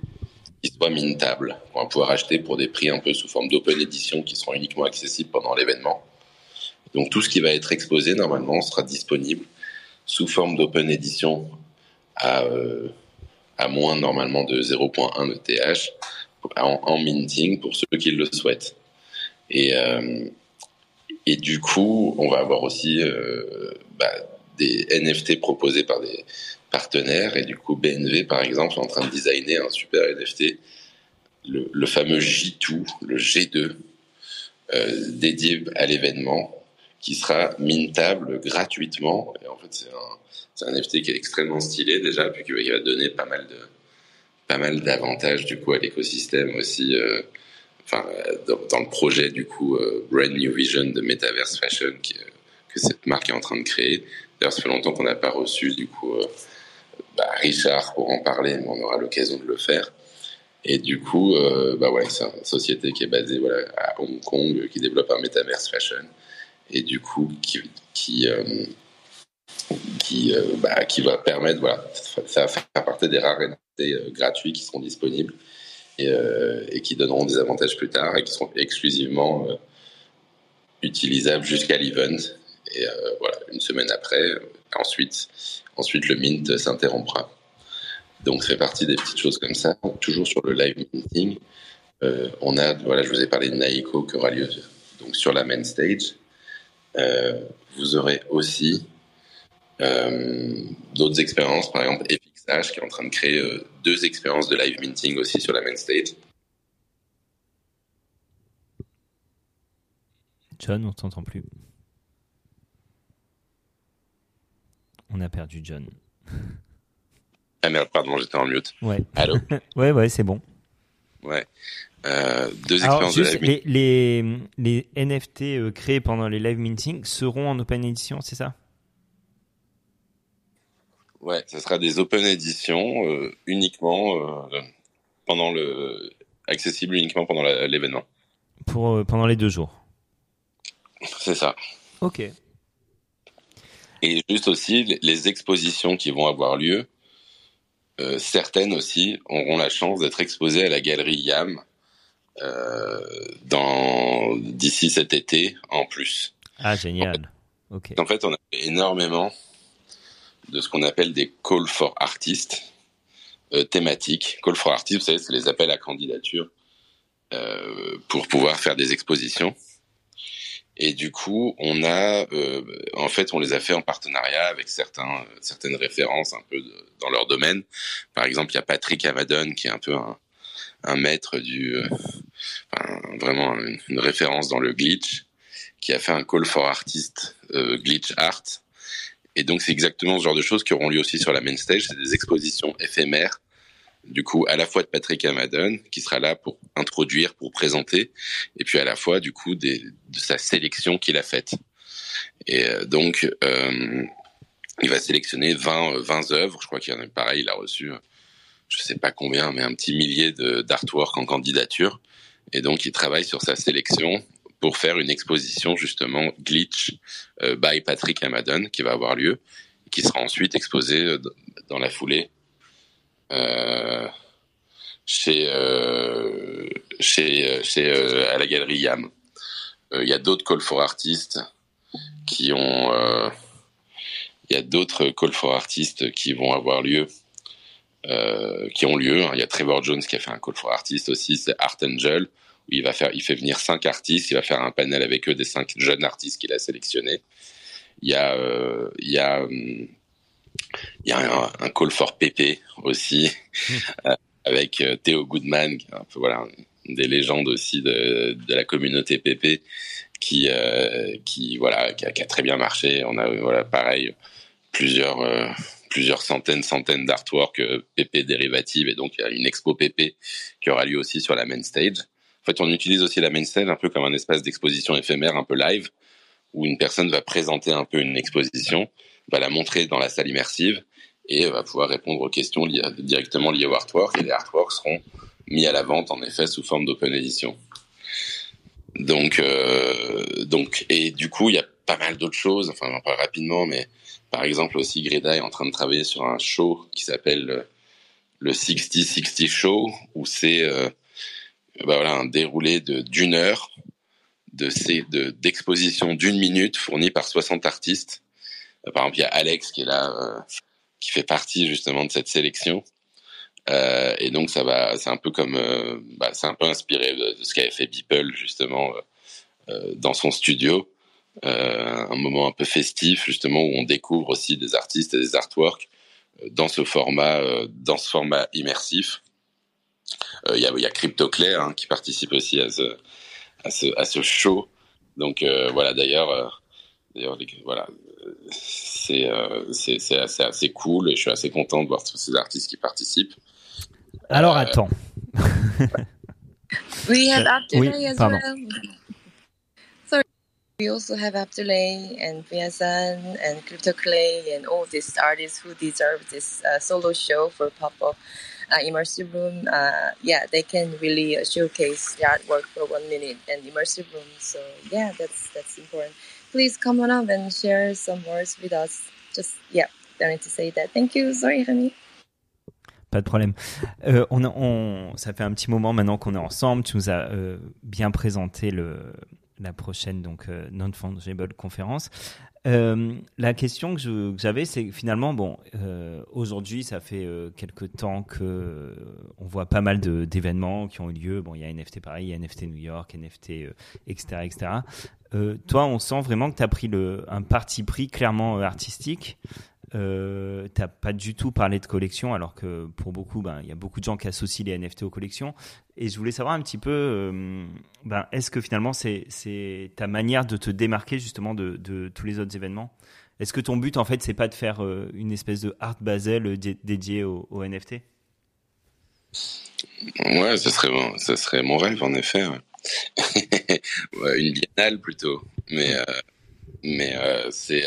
qui soient mintables, qu'on va pouvoir acheter pour des prix un peu sous forme d'open edition qui seront uniquement accessibles pendant l'événement. Donc tout ce qui va être exposé normalement sera disponible sous forme d'open edition à, euh, à moins normalement de 0.1 ETH en, en, minting pour ceux qui le souhaitent. Et, euh, et du coup, on va avoir aussi euh, bah, des NFT proposés par des, partenaires. Et du coup, BNV, par exemple, est en train de designer un super NFT, le, fameux J2, le G2, euh, dédié à l'événement, qui sera mintable gratuitement. Et en fait, c'est un, un NFT qui est extrêmement stylé déjà, puis qui va donner pas mal de pas mal d'avantages du coup à l'écosystème aussi. Euh, enfin, dans, le projet du coup euh, Brand New Vision de Metaverse Fashion que cette marque est en train de créer D'ailleurs, ça fait longtemps qu'on n'a pas reçu du coup bah, Richard pour en parler, mais on aura l'occasion de le faire. Et du coup, bah ouais, c'est une société qui est basée voilà, à Hong Kong, qui développe un metaverse fashion, et du coup qui, qui qui, bah, qui va permettre, voilà, ça va faire partie des rares NFT gratuits qui seront disponibles et, et, qui donneront des avantages plus tard et qui seront exclusivement utilisable jusqu'à l'event. Et euh, voilà, une semaine après, ensuite, ensuite le mint s'interrompra. Donc, ça fait partie des petites choses comme ça. Toujours sur le live minting, euh, on a, voilà, je vous ai parlé de Naiko qui aura lieu donc sur la main stage. Euh, vous aurez aussi d'autres expériences, par exemple FXH qui est en train de créer deux expériences de live minting aussi sur la main stage. John, on t'entend plus. On a perdu John. Ah merde, pardon, j'étais en mute. Ouais. Allô *laughs* Ouais, ouais, c'est bon. Ouais. Euh, deux expériences de live les, les, les, NFT euh, créés pendant les live meetings seront en open edition, c'est ça? Ouais, ce sera des open editions euh, uniquement euh, pendant le accessible uniquement pendant l'événement. Pour pendant les deux jours. C'est ça. Ok. Et juste aussi, les expositions qui vont avoir lieu, euh, certaines aussi auront la chance d'être exposées à la galerie YAM euh, dans d'ici cet été en plus. Ah, génial. En fait, en fait, on a énormément de ce qu'on appelle des call for artists euh, thématiques. Call for artists, vous savez, c'est les appels à candidature euh, pour pouvoir faire des expositions. Et du coup, on a, euh, en fait, on les a fait en partenariat avec certains, certaines références un peu dans leur domaine. Par exemple, il y a Patrick Amadon qui est un peu un, maître du, euh, enfin, vraiment une, une, référence dans le glitch, qui a fait un call for artist euh, glitch art. Et donc, c'est exactement ce genre de choses qui auront lieu aussi sur la main stage. C'est des expositions éphémères du coup à la fois de Patrick Amadon qui sera là pour introduire, pour présenter, et puis à la fois du coup de sa sélection qu'il a faite. Et euh, donc euh, il va sélectionner 20 20 œuvres, je crois qu'il y en a pareil, il a reçu je sais pas combien, mais un petit millier d'artwork en candidature, et donc il travaille sur sa sélection pour faire une exposition justement glitch euh, by Patrick Amadon qui va avoir lieu, qui sera ensuite exposée dans la foulée. euh, chez euh, chez chez euh, à la galerie Yam. Il y a d'autres call for artistes qui ont il y a d'autres call for artistes qui vont avoir lieu euh, qui ont lieu. Il y a Trevor Jones qui a fait un call for artist aussi, c'est Art Angel, où il va faire, il fait venir cinq artistes, il va faire un panel avec eux des cinq jeunes artistes qu'il a sélectionnés. Il y a, euh, il y a, hum, il y a un, un, call for PP aussi, *laughs* euh, avec euh, Theo Goodman, qui est un peu voilà une des légendes aussi de, de la communauté PP, qui euh, qui voilà qui a, qui a, très bien marché. On a voilà pareil plusieurs euh, plusieurs centaines centaines d'artworks PP dérivatives et donc il y a une expo PP qui aura lieu aussi sur la main stage. En fait, on utilise aussi la main stage un peu comme un espace d'exposition éphémère, un peu live, où une personne va présenter un peu une exposition va la montrer dans la salle immersive et va pouvoir répondre aux questions liées, directement liées au artwork. Et les artworks seront mis à la vente, en effet, sous forme d'open edition. Donc, euh, donc, et du coup, il y a pas mal d'autres choses. Enfin, on en parle rapidement, mais par exemple aussi, Greta est en train de travailler sur un show qui s'appelle le 60-60 Show, où c'est euh, bah voilà, un déroulé de d'une heure de ces d'exposition d'une minute fournie par 60 artistes par exemple, il y a Alex qui est là, euh, qui fait partie justement de cette sélection. Euh, et donc ça va, c'est un peu comme, euh, bah, c'est un peu inspiré de, ce qu'avait fait Beeple justement euh, dans son studio, un moment un peu festif justement où on découvre aussi des artistes et des artworks dans ce format, dans ce format immersif. Il y a, y a CryptoClair hein, qui participe aussi à ce, à ce, à ce show. Donc voilà, d'ailleurs, d'ailleurs, voilà, c'est euh, c'est assez, assez cool et je suis assez content de voir tous ces artistes qui participent. Alors euh, attends. *laughs* We have after oui, as pardon. well. Sorry. We also have Abdullah and Biasan and Crypto Clay and all these artists who deserve this uh, solo show for pop-up uh, immersive room. Uh, yeah, they can really uh, showcase their artwork for one minute and immersive room. So yeah, that's that's important. Please come on up and share some words with us. Just yeah, don't need to say that. Thank you. Sorry, Remy. Pas de problème. Euh, on, on, ça fait un petit moment maintenant qu'on est ensemble. Tu nous as euh, bien présenté le, la prochaine donc euh, non fungible conférence. Euh, la question que j'avais, c'est finalement, bon, euh, aujourd'hui, ça fait euh, quelques temps que euh, on voit pas mal d'événements qui ont eu lieu. Bon, il y a NFT Paris, il y a NFT New York, NFT, etc., etc. toi, on sent vraiment que tu as pris le, un parti pris clairement artistique euh, t'as pas du tout parlé de collection, alors que pour beaucoup, ben, il y a beaucoup de gens qui associent les NFT aux collections. Et je voulais savoir un petit peu, euh, ben, est-ce que finalement c'est, ta manière de te démarquer justement de, tous les autres événements? Est-ce que ton but en fait c'est pas de faire euh, une espèce de art Basel dédié aux au NFT Ouais, ce serait, ça serait mon rêve en effet. *laughs* une biennale plutôt, mais euh, mais c'est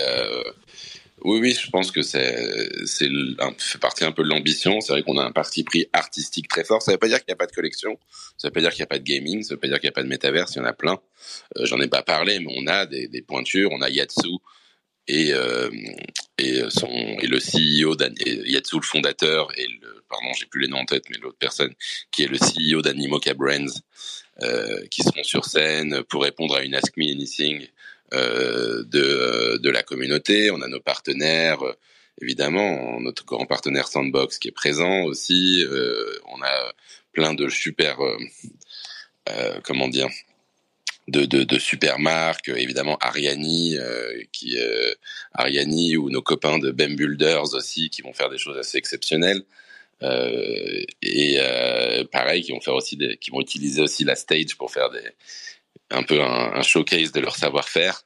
oui, oui, je pense que c'est, c'est fait partie un peu de l'ambition. C'est vrai qu'on a un parti pris artistique très fort. Ça ne veut pas dire qu'il n'y a pas de collection. Ça ne veut pas dire qu'il n'y a pas de gaming. Ça ne veut pas dire qu'il n'y a pas de métaverse. Il y en a plein. Euh, j'en ai pas parlé, mais on a des, des pointures. On a Yatsu et euh, et son et le CEO Yatsu le fondateur et le pardon j'ai plus les noms en tête mais l'autre personne qui est le CEO d'Animoca Brands euh, qui seront sur scène pour répondre à une Ask Me Anything de, euh, de la communauté. On a nos partenaires, euh, évidemment, notre grand partenaire Sandbox qui est présent aussi. on a plein de super, comment dire, de, de, super marques, évidemment Ariani, qui Ariani ou nos copains de BEM Builders aussi, qui vont faire des choses assez exceptionnelles. et pareil, qui vont faire aussi des, qui vont utiliser aussi la stage pour faire des, un peu un, showcase de leur savoir-faire.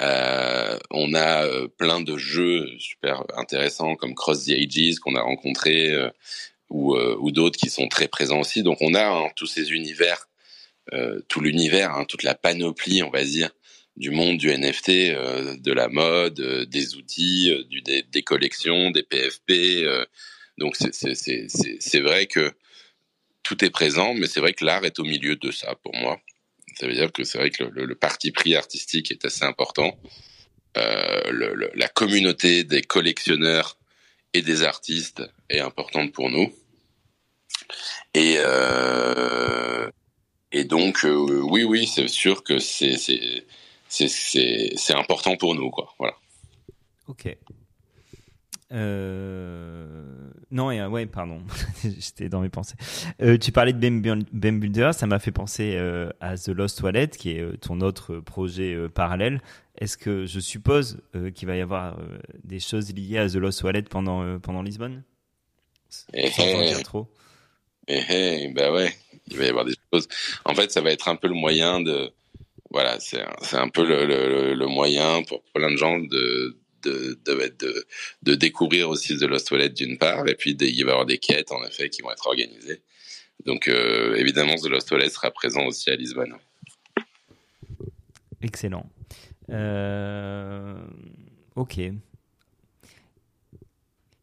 Euh, on a euh, plein de jeux super intéressants comme Cross the Ages qu'on a rencontré euh, ou, d'autres qui sont très présents aussi. Donc on a hein, tous ces univers, tout l'univers, hein, toute la panoplie, on va dire, du monde du NFT, de la mode, des outils, des, collections, des PFP. donc c'est vrai que tout est présent, mais c'est vrai que l'art est au milieu de ça pour moi. Ça veut dire que c'est vrai que le, parti pris artistique est assez important. Euh, la communauté des collectionneurs et des artistes est importante pour nous. Et, euh, donc, euh, oui, oui, c'est sûr que c'est important pour nous, quoi. Voilà. Ok. Euh... Non, et, ouais, pardon, *laughs* j'étais dans mes pensées. Euh, tu parlais de BEM, Builder, ça m'a fait penser euh, à The Lost Wallet, qui est euh, ton autre projet euh, parallèle. Est-ce que je suppose qu'il va y avoir des choses liées à The Lost Wallet pendant pendant Lisbonne? Eh, Sans eh, dire trop. Eh, eh, bah ouais, il va y avoir des choses. En fait, ça va être un peu le moyen de, voilà, c'est un, un peu le, le, le moyen pour plein de gens de de, de, de, découvrir aussi The Lost Wallet d'une part, et puis il va y avoir des quêtes en effet qui vont être organisées. Donc euh, évidemment, The Lost Wallet sera présent aussi à Lisbonne. Excellent. Euh, ok. Il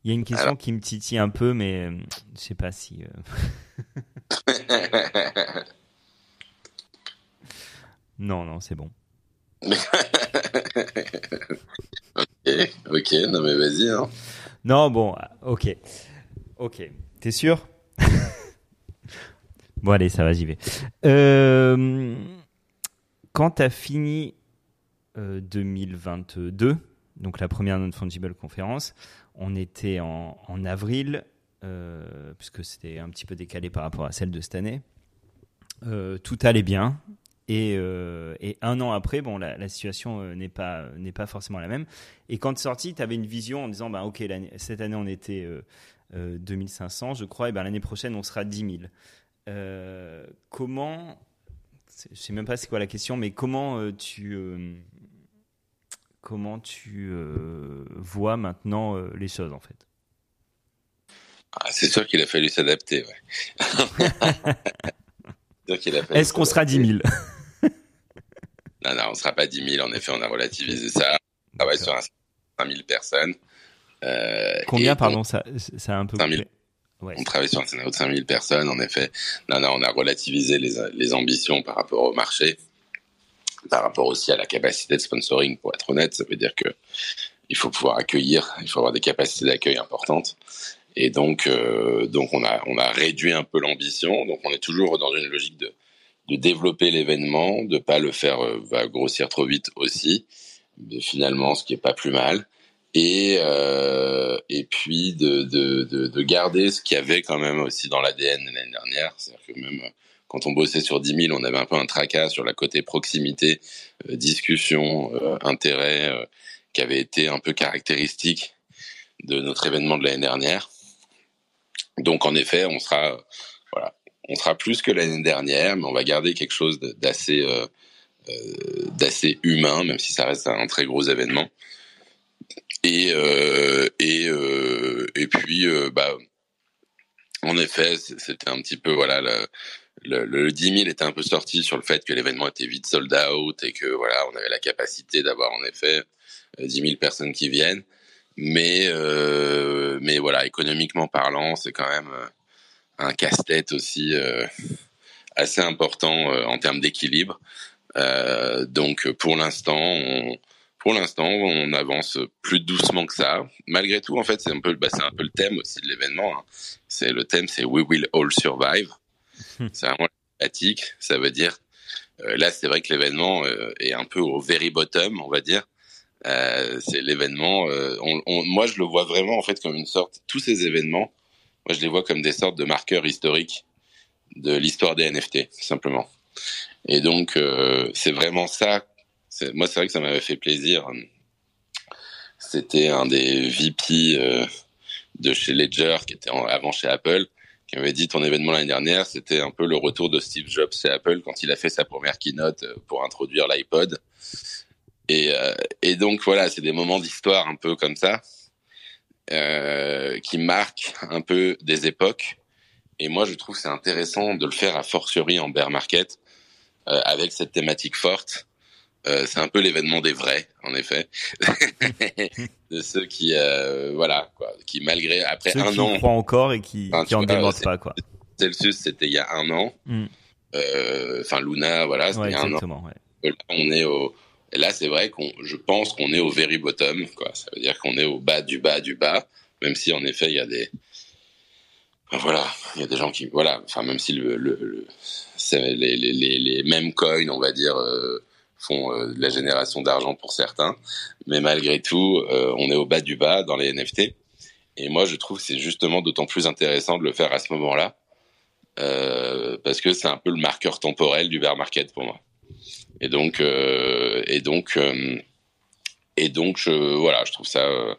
y a une question qui me titille un peu, mais euh, je sais pas si. *laughs* non, non, c'est bon. *laughs* *laughs* ok, non mais vas-y. Hein. Non, bon, ok. Ok, t'es sûr? *laughs* Bon, allez, ça va, j'y vais. Euh, quand t'as fini 2022, euh, donc la première non-fungible conférence, on était en, avril, euh, puisque c'était un petit peu décalé par rapport à celle de cette année. tout allait bien, euh, et, un an après, bon, la, situation euh, n'est pas n'est pas forcément la même. Et quand tu es sorti, tu avais une vision en disant, bah, ok, cette année on était 2500, euh, je crois, et ben l'année prochaine on sera 10 000. comment, je sais même pas c'est quoi la question, mais comment tu comment tu vois maintenant les choses en fait? Ah, C'est sûr qu'il a fallu s'adapter. Ouais. *laughs* Est-ce qu'on sera 10 000 Non, non, on sera pas 10 000. En effet, on a relativisé ça. On travaille sur un 5 000 personnes. Euh, Combien, pardon, ça, ça a un peu 5 000. Ouais. On travaille sur un scénario de 5000 personnes, en effet. Non, non, on a relativisé les, les ambitions par rapport au marché, par rapport aussi à la capacité de sponsoring, pour être honnête. Ça veut dire que il faut pouvoir accueillir, il faut avoir des capacités d'accueil importantes. Et donc, euh, donc on a, on a réduit un peu l'ambition. Donc, on est toujours dans une logique de, de développer l'événement, de pas le faire euh, va grossir trop vite aussi. Mais finalement, ce qui est pas plus mal et euh, et puis de, de, de, de garder ce qu'il y avait quand même aussi dans l'ADN l'année dernière, c'est-à-dire que même quand on bossait sur 10 000, on avait un peu un tracas sur la côté proximité, euh, discussion, euh, intérêt, euh, qui avait été un peu caractéristique de notre événement de l'année dernière. Donc en effet, on sera on sera plus que l'année dernière, mais on va garder quelque chose d'assez euh, d'assez humain, même si ça reste un très gros événement. Et euh, et euh, et puis euh, bah en effet, c'était un petit peu voilà le, le, le 10 000 était un peu sorti sur le fait que l'événement était vite sold out et que voilà on avait la capacité d'avoir en effet 10 000 personnes qui viennent. Mais euh, mais voilà économiquement parlant, c'est quand même un casse-tête aussi euh, assez important en termes d'équilibre. Euh, donc pour l'instant, on, pour l'instant, on avance plus doucement que ça. Malgré tout, en fait, c'est un peu, bah, c'est un peu le thème aussi de l'événement. Hein. C'est le thème, c'est We Will All Survive. Hmm. c'est vraiment thématique. Ça veut dire, euh, là, c'est vrai que l'événement euh, est un peu au very bottom, on va dire. Euh, c'est l'événement. Euh, on, on, moi, je le vois vraiment en fait comme une sorte. Tous ces événements, moi, je les vois comme des sortes de marqueurs historiques de l'histoire des NFT, simplement. Et donc, euh, c'est vraiment ça moi, c'est vrai que ça m'avait fait plaisir. C'était un des VP euh, de chez Ledger, qui était avant chez Apple, qui m'avait dit ton événement l'année dernière, c'était un peu le retour de Steve Jobs chez Apple quand il a fait sa première keynote euh, pour introduire l'iPod. Et, euh, et donc voilà, c'est des moments d'histoire un peu comme ça, euh, qui marquent un peu des époques. Et moi, je trouve c'est intéressant de le faire à fortiori en bear market, euh, avec cette thématique forte. Euh, c'est un peu l'événement des vrais, en effet, *laughs* de ceux qui, voilà, quoi, qui malgré après ceux un qui an, croient encore et qui, Enfin, qui en c'est- pas, quoi. Celsius c'était il y a un an, Mm. Enfin Luna, voilà, c'était Ouais, un an. Ouais. Là, on est au, et là c'est vrai qu'on, je pense qu'on est au very bottom, quoi. Ça veut dire qu'on est au bas du bas du bas, même si en effet il y a des, voilà, il y a des gens qui, voilà, enfin même si le, le, le- les, les, les mêmes coins, on va dire. euh, font euh, de la génération d'argent pour certains, mais malgré tout, euh, on est au bas du bas dans les NFT. Et moi, je trouve que c'est justement d'autant plus intéressant de le faire à ce moment-là, euh, parce que c'est un peu le marqueur temporel du bear market pour moi. Et donc, euh, et donc, euh, et donc, je, voilà, je trouve ça, euh,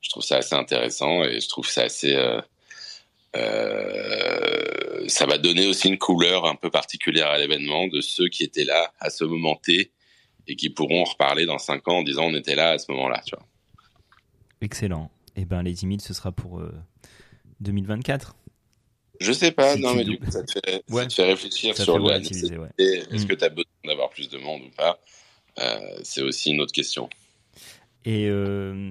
je trouve ça assez intéressant et je trouve ça assez. ça va donner aussi une couleur un peu particulière à l'événement de ceux qui étaient là à ce moment T et qui pourront en reparler dans cinq ans en disant on était là à ce moment-là. Excellent. Et ben, les 10 000, ce sera pour euh, 2024. Je sais pas, Si non, mais du coup, ça te fait, Ouais. ça te fait réfléchir Ça sur la ouais. Est-ce que tu as besoin d'avoir plus de monde ou pas? Euh, C'est aussi une autre question. Et euh,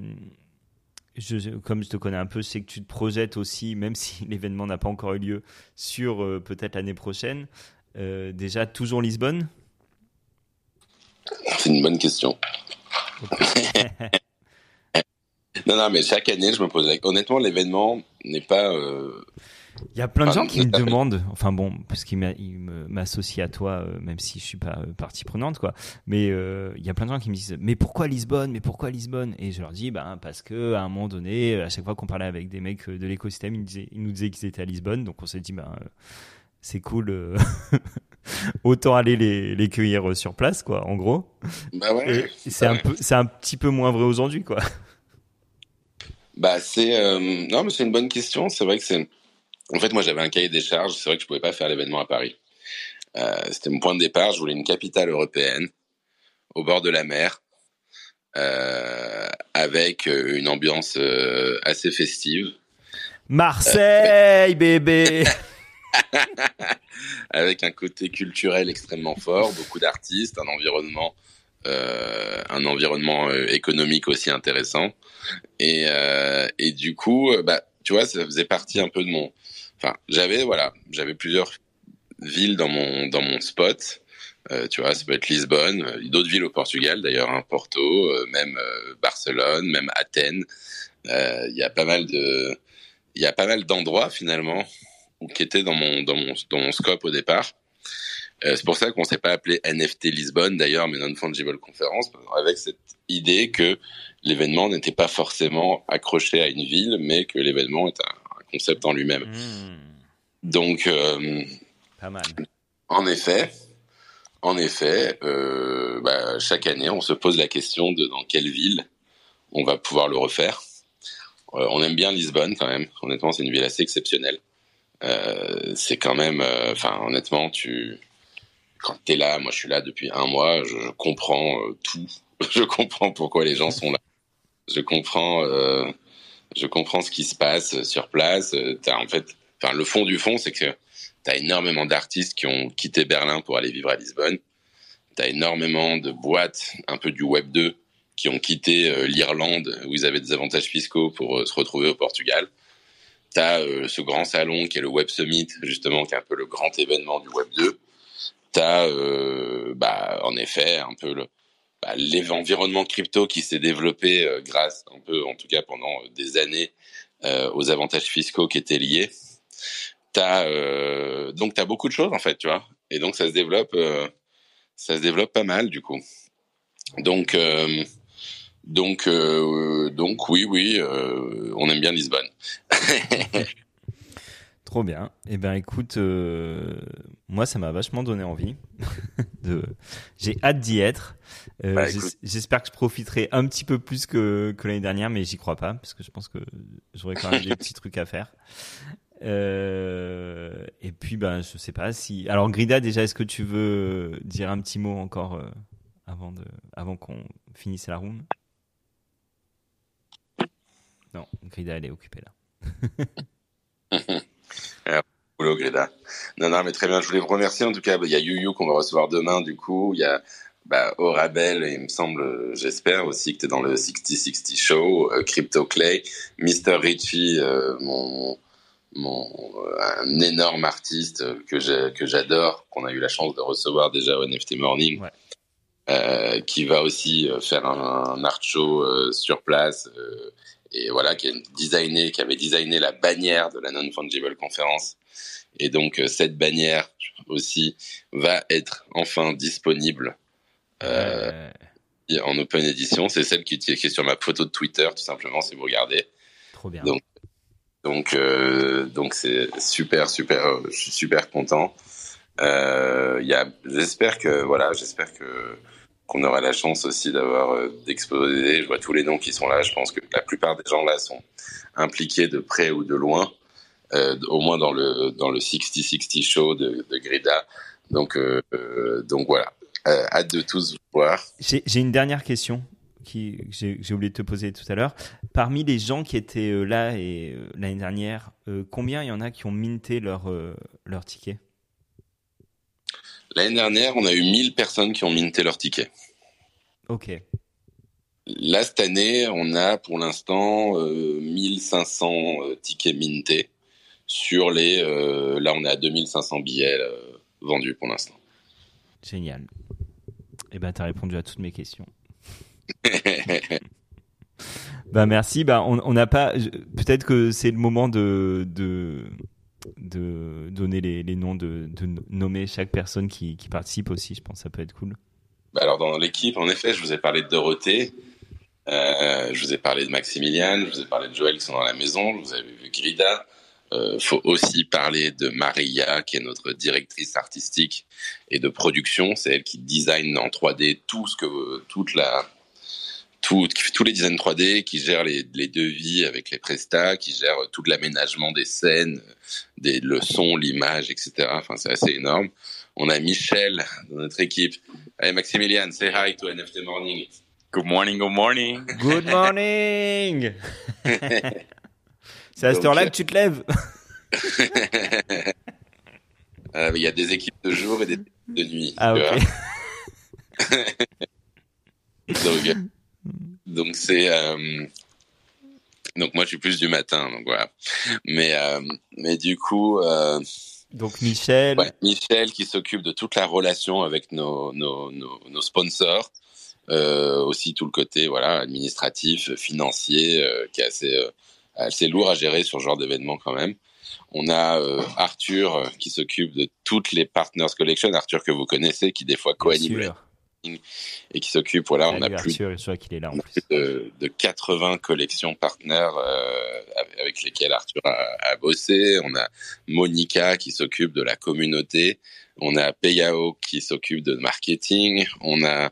je, comme je te connais un peu, sais que tu te projettes aussi, même *laughs* si l'événement n'a pas encore eu lieu, sur euh, peut-être l'année prochaine. Déjà, toujours Lisbonne? C'est une bonne question. *laughs* *laughs* Non, non, mais chaque année, je me pose. Honnêtement, l'événement n'est pas... Il y a plein de Enfin, gens qui me demandent, enfin bon, parce qu'il m'a- il me- m'associe à toi, euh, même si je suis pas euh, partie prenante, quoi. Mais euh, il y a plein de gens qui me disent, mais pourquoi Lisbonne? Mais pourquoi Lisbonne? Et je leur dis, ben parce que à un moment donné, à chaque fois qu'on parlait avec des mecs de l'écosystème, ils, nous disaient qu'ils étaient à Lisbonne, donc on s'est dit, ben c'est cool, euh, *laughs* autant aller les, les cueillir sur place, quoi, en gros. Bah ouais. C'est un peu, c'est un petit peu moins vrai aujourd'hui, quoi. Bah c'est euh, non mais c'est une bonne question. C'est vrai que c'est en fait moi j'avais un cahier des charges. C'est vrai que je pouvais pas faire l'événement à Paris. Euh, C'était mon point de départ. Je voulais une capitale européenne au bord de la mer euh, avec une ambiance euh, assez festive, Marseille, bébé. *laughs* avec un côté culturel extrêmement fort, beaucoup d'artistes, un environnement un environnement économique aussi intéressant. Et, et du coup, bah, tu vois, ça faisait partie un peu de mon. Enfin, j'avais voilà, j'avais plusieurs villes dans mon dans mon spot. Euh, tu vois, ça peut être Lisbonne, euh, d'autres villes au Portugal d'ailleurs, hein, Porto, euh, même euh, Barcelone, même Athènes. Euh, Il y a pas mal de, il y a pas mal d'endroits finalement où, qui étaient dans mon dans mon dans mon scope au départ. Euh, c'est pour ça qu'on s'est pas appelé NFT Lisbonne d'ailleurs, mais non fungible conference, avec cette idée que l'événement n'était pas forcément accroché à une ville, mais que l'événement est un concept en lui-même. Mmh, Donc, euh, pas mal. en effet, en effet, euh, bah, chaque année, on se pose la question de dans quelle ville on va pouvoir le refaire. Euh, on aime bien Lisbonne quand même. Honnêtement, c'est une ville assez exceptionnelle. C'est quand même, enfin, honnêtement, tu, quand t'es là, moi je suis là depuis un mois, je, je comprends tout. *laughs* Je comprends pourquoi les gens sont là. Je comprends, je comprends ce qui se passe sur place. Euh, en fait, le fond du fond, c'est que T'as énormément d'artistes qui ont quitté Berlin pour aller vivre à Lisbonne. T'as énormément de boîtes, un peu du Web 2, qui ont quitté euh, l'Irlande où ils avaient des avantages fiscaux pour euh, se retrouver au Portugal. T'as euh, ce grand salon qui est le Web Summit, justement, qui est un peu le grand événement du Web 2. T'as, euh, bah, en effet, un peu le, bah, l'environnement crypto qui s'est développé euh, grâce, un peu, en tout cas pendant euh, des années, euh, aux avantages fiscaux qui étaient liés. T'as, euh, donc t'as beaucoup de choses en fait, tu vois. Et donc ça se développe, euh, ça se développe pas mal du coup. Donc, euh, donc, donc oui, oui, on aime bien Lisbonne. *laughs* Trop bien. Eh ben écoute, euh, moi ça m'a vachement donné envie. *laughs* de... J'ai hâte d'y être. Euh, Bah. J'espère que je profiterai un petit peu plus que, que l'année dernière, mais j'y crois pas parce que je pense que j'aurai quand même des *laughs* petits trucs à faire. Euh, et puis ben je sais pas si. Alors Grida, déjà, est-ce que tu veux dire un petit mot encore avant de, avant qu'on finisse la room? Non, Grida, elle est occupée là. *laughs* Boulot, Greta. Non, non, mais très bien. Je voulais vous remercier. En tout cas, bah, il y a Yu Yu qu'on va recevoir demain, du coup. Il y a bah, Orabel, il me semble, euh, j'espère aussi que tu es dans le 6060 Show, euh, Crypto Clay, Mr. Richie, euh, mon, mon, euh, un énorme artiste euh, que j'adore, qu'on a eu la chance de recevoir déjà au NFT Morning. Ouais. Euh, qui va aussi euh, faire un, un art show euh, sur place euh, et voilà qui a designé qui avait designé la bannière de la non fungible conférence et donc euh, cette bannière aussi va être enfin disponible euh, en open edition. C'est celle qui, qui est sur ma photo de Twitter, tout simplement, si vous regardez. trop bien. Donc, Donc, euh, donc c'est super, super. euh, Je suis super content. Euh, il y a, j'espère que voilà, j'espère que qu'on aura la chance aussi d'avoir euh, d'exposer. Je vois tous les noms qui sont là. Je pense que la plupart des gens là sont impliqués de près ou de loin, euh, au moins dans le dans le 60-60 show de, de Grida. Donc euh, donc voilà. Hâte de tous voir. J'ai une dernière question qui que j'ai oublié de te poser tout à l'heure. Parmi les gens qui étaient là et l'année dernière, combien il y en a qui ont minté leur leur ticket? L'année dernière, on a eu 1000 personnes qui ont minté leur ticket. Ok, Là, cette année, on a pour l'instant euh, 1500 euh, tickets mintés sur les... euh, là, on est à 2500 billets euh, vendus pour l'instant. génial. Eh ben, t'as répondu à toutes mes questions. *laughs* bah merci. Bah on n'a pas. Peut-être que c'est le moment de de de donner les, les noms de, de nommer chaque personne qui, qui participe aussi. Je pense que ça peut être cool. Bah, alors, dans l'équipe, en effet, je vous ai parlé de Dorothée, euh, je vous ai parlé de Maximiliane, je vous ai parlé de Joël qui sont dans la maison, je vous avez vu Grida. Euh, faut aussi parler de Maria, qui est notre directrice artistique et de production. C'est elle qui design en 3D tout ce que toute la tout, qui fait tous les designs 3D, qui gère les, les devis avec les prestats, qui gère tout l'aménagement des scènes, des le son, l'image, etc. Enfin, c'est assez énorme. On a Michel dans notre équipe. Allez, Maximilian, say hi to NFT Morning. Good morning, good morning. Good morning. *laughs* c'est à cette heure-là que tu te lèves. *laughs* Euh, Il y a des équipes de jour et des équipes de nuit. Ah ok. *laughs* donc, donc c'est euh, donc moi je suis plus du matin, donc voilà. Mais euh, mais du coup. Euh, donc Michel. Ouais, Michel qui s'occupe de toute la relation avec nos nos, nos, nos sponsors. Euh, aussi tout le côté voilà administratif, financier, euh, qui est assez euh, assez lourd à gérer sur ce genre d'événement quand même. On a euh, Arthur qui s'occupe de toutes les Partners Collection, Arthur que vous connaissez, qui des fois co-anime et qui s'occupe. Voilà, on a plus, là, on a de, de, 80 collections partenaires euh, avec lesquelles Arthur a, a, bossé. On a Monica qui s'occupe de la communauté. On a Payao qui s'occupe de marketing. On a,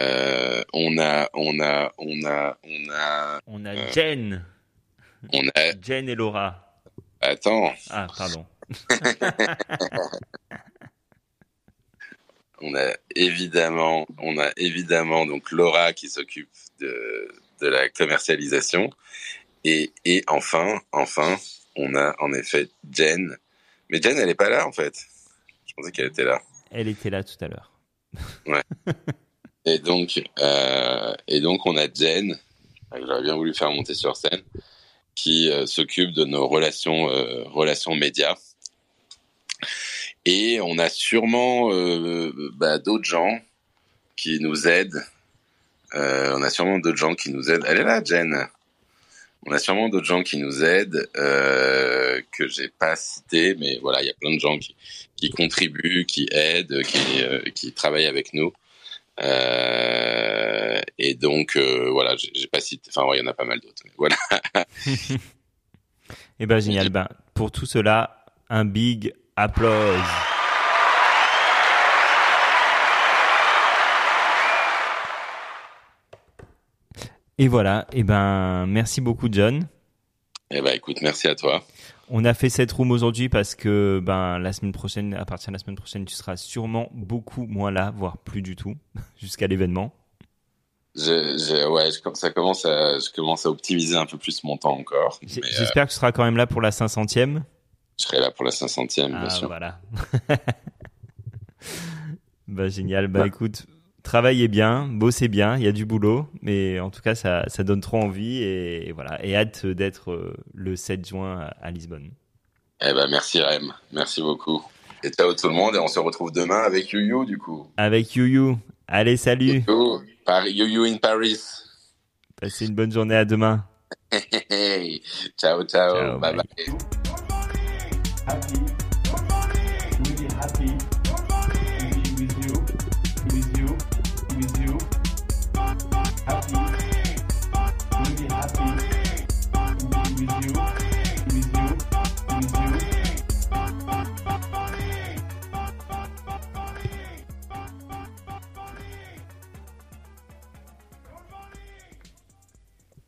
euh, on a, on a, on a, on a. On a euh, Jen. On a Jen et Laura. Attends. Ah, pardon. *laughs* on a évidemment, on a évidemment donc Laura qui s'occupe de, de la commercialisation et, et enfin, enfin, on a en effet Jen. Mais Jen, elle est pas là en fait. Je pensais qu'elle était là. Elle était là tout à l'heure. Ouais. *laughs* et donc, euh, et donc on a Jen. J'aurais bien voulu faire monter sur scène qui euh, s'occupe de nos relations euh, relations médias. Et on a sûrement euh, bah, d'autres gens qui nous aident. Euh, on a sûrement d'autres gens qui nous aident. Elle est là, Jen. On a sûrement d'autres gens qui nous aident euh, que j'ai pas cité, mais voilà, il y a plein de gens qui, qui contribuent, qui aident, qui, euh, qui travaillent avec nous. Euh, et donc euh, voilà, j'ai pas cité. Enfin, il ouais, y en a pas mal d'autres. Voilà. *laughs* et ben génial. Ben pour tout cela, un big applause. Et voilà, et ben merci beaucoup John. Eh ben écoute, merci à toi. On a fait cette room aujourd'hui parce que ben la semaine prochaine, à partir de la semaine prochaine, tu seras sûrement beaucoup moins là, voire plus du tout, *laughs* jusqu'à l'événement. Je, je, ouais, je, ça commence à, je commence à optimiser un peu plus mon temps encore. J'espère euh... que tu seras quand même là pour la 500e. Je serai là pour la 500e, ah, bien sûr. Voilà. *laughs* bah génial. Bah ouais. écoute, travaillez bien, bossez bien, il y a du boulot, mais en tout cas ça, ça donne trop envie et, et voilà et hâte d'être le 7 juin à, à Lisbonne. Eh ben merci Rem, merci beaucoup. Et ciao tout le monde et on se retrouve demain avec YuYu du coup. Avec YuYu. Allez salut. Paris, YuYu in Paris. Passez une bonne journée à demain. *laughs* ciao, ciao ciao bye bye. bye. Happy, really happy.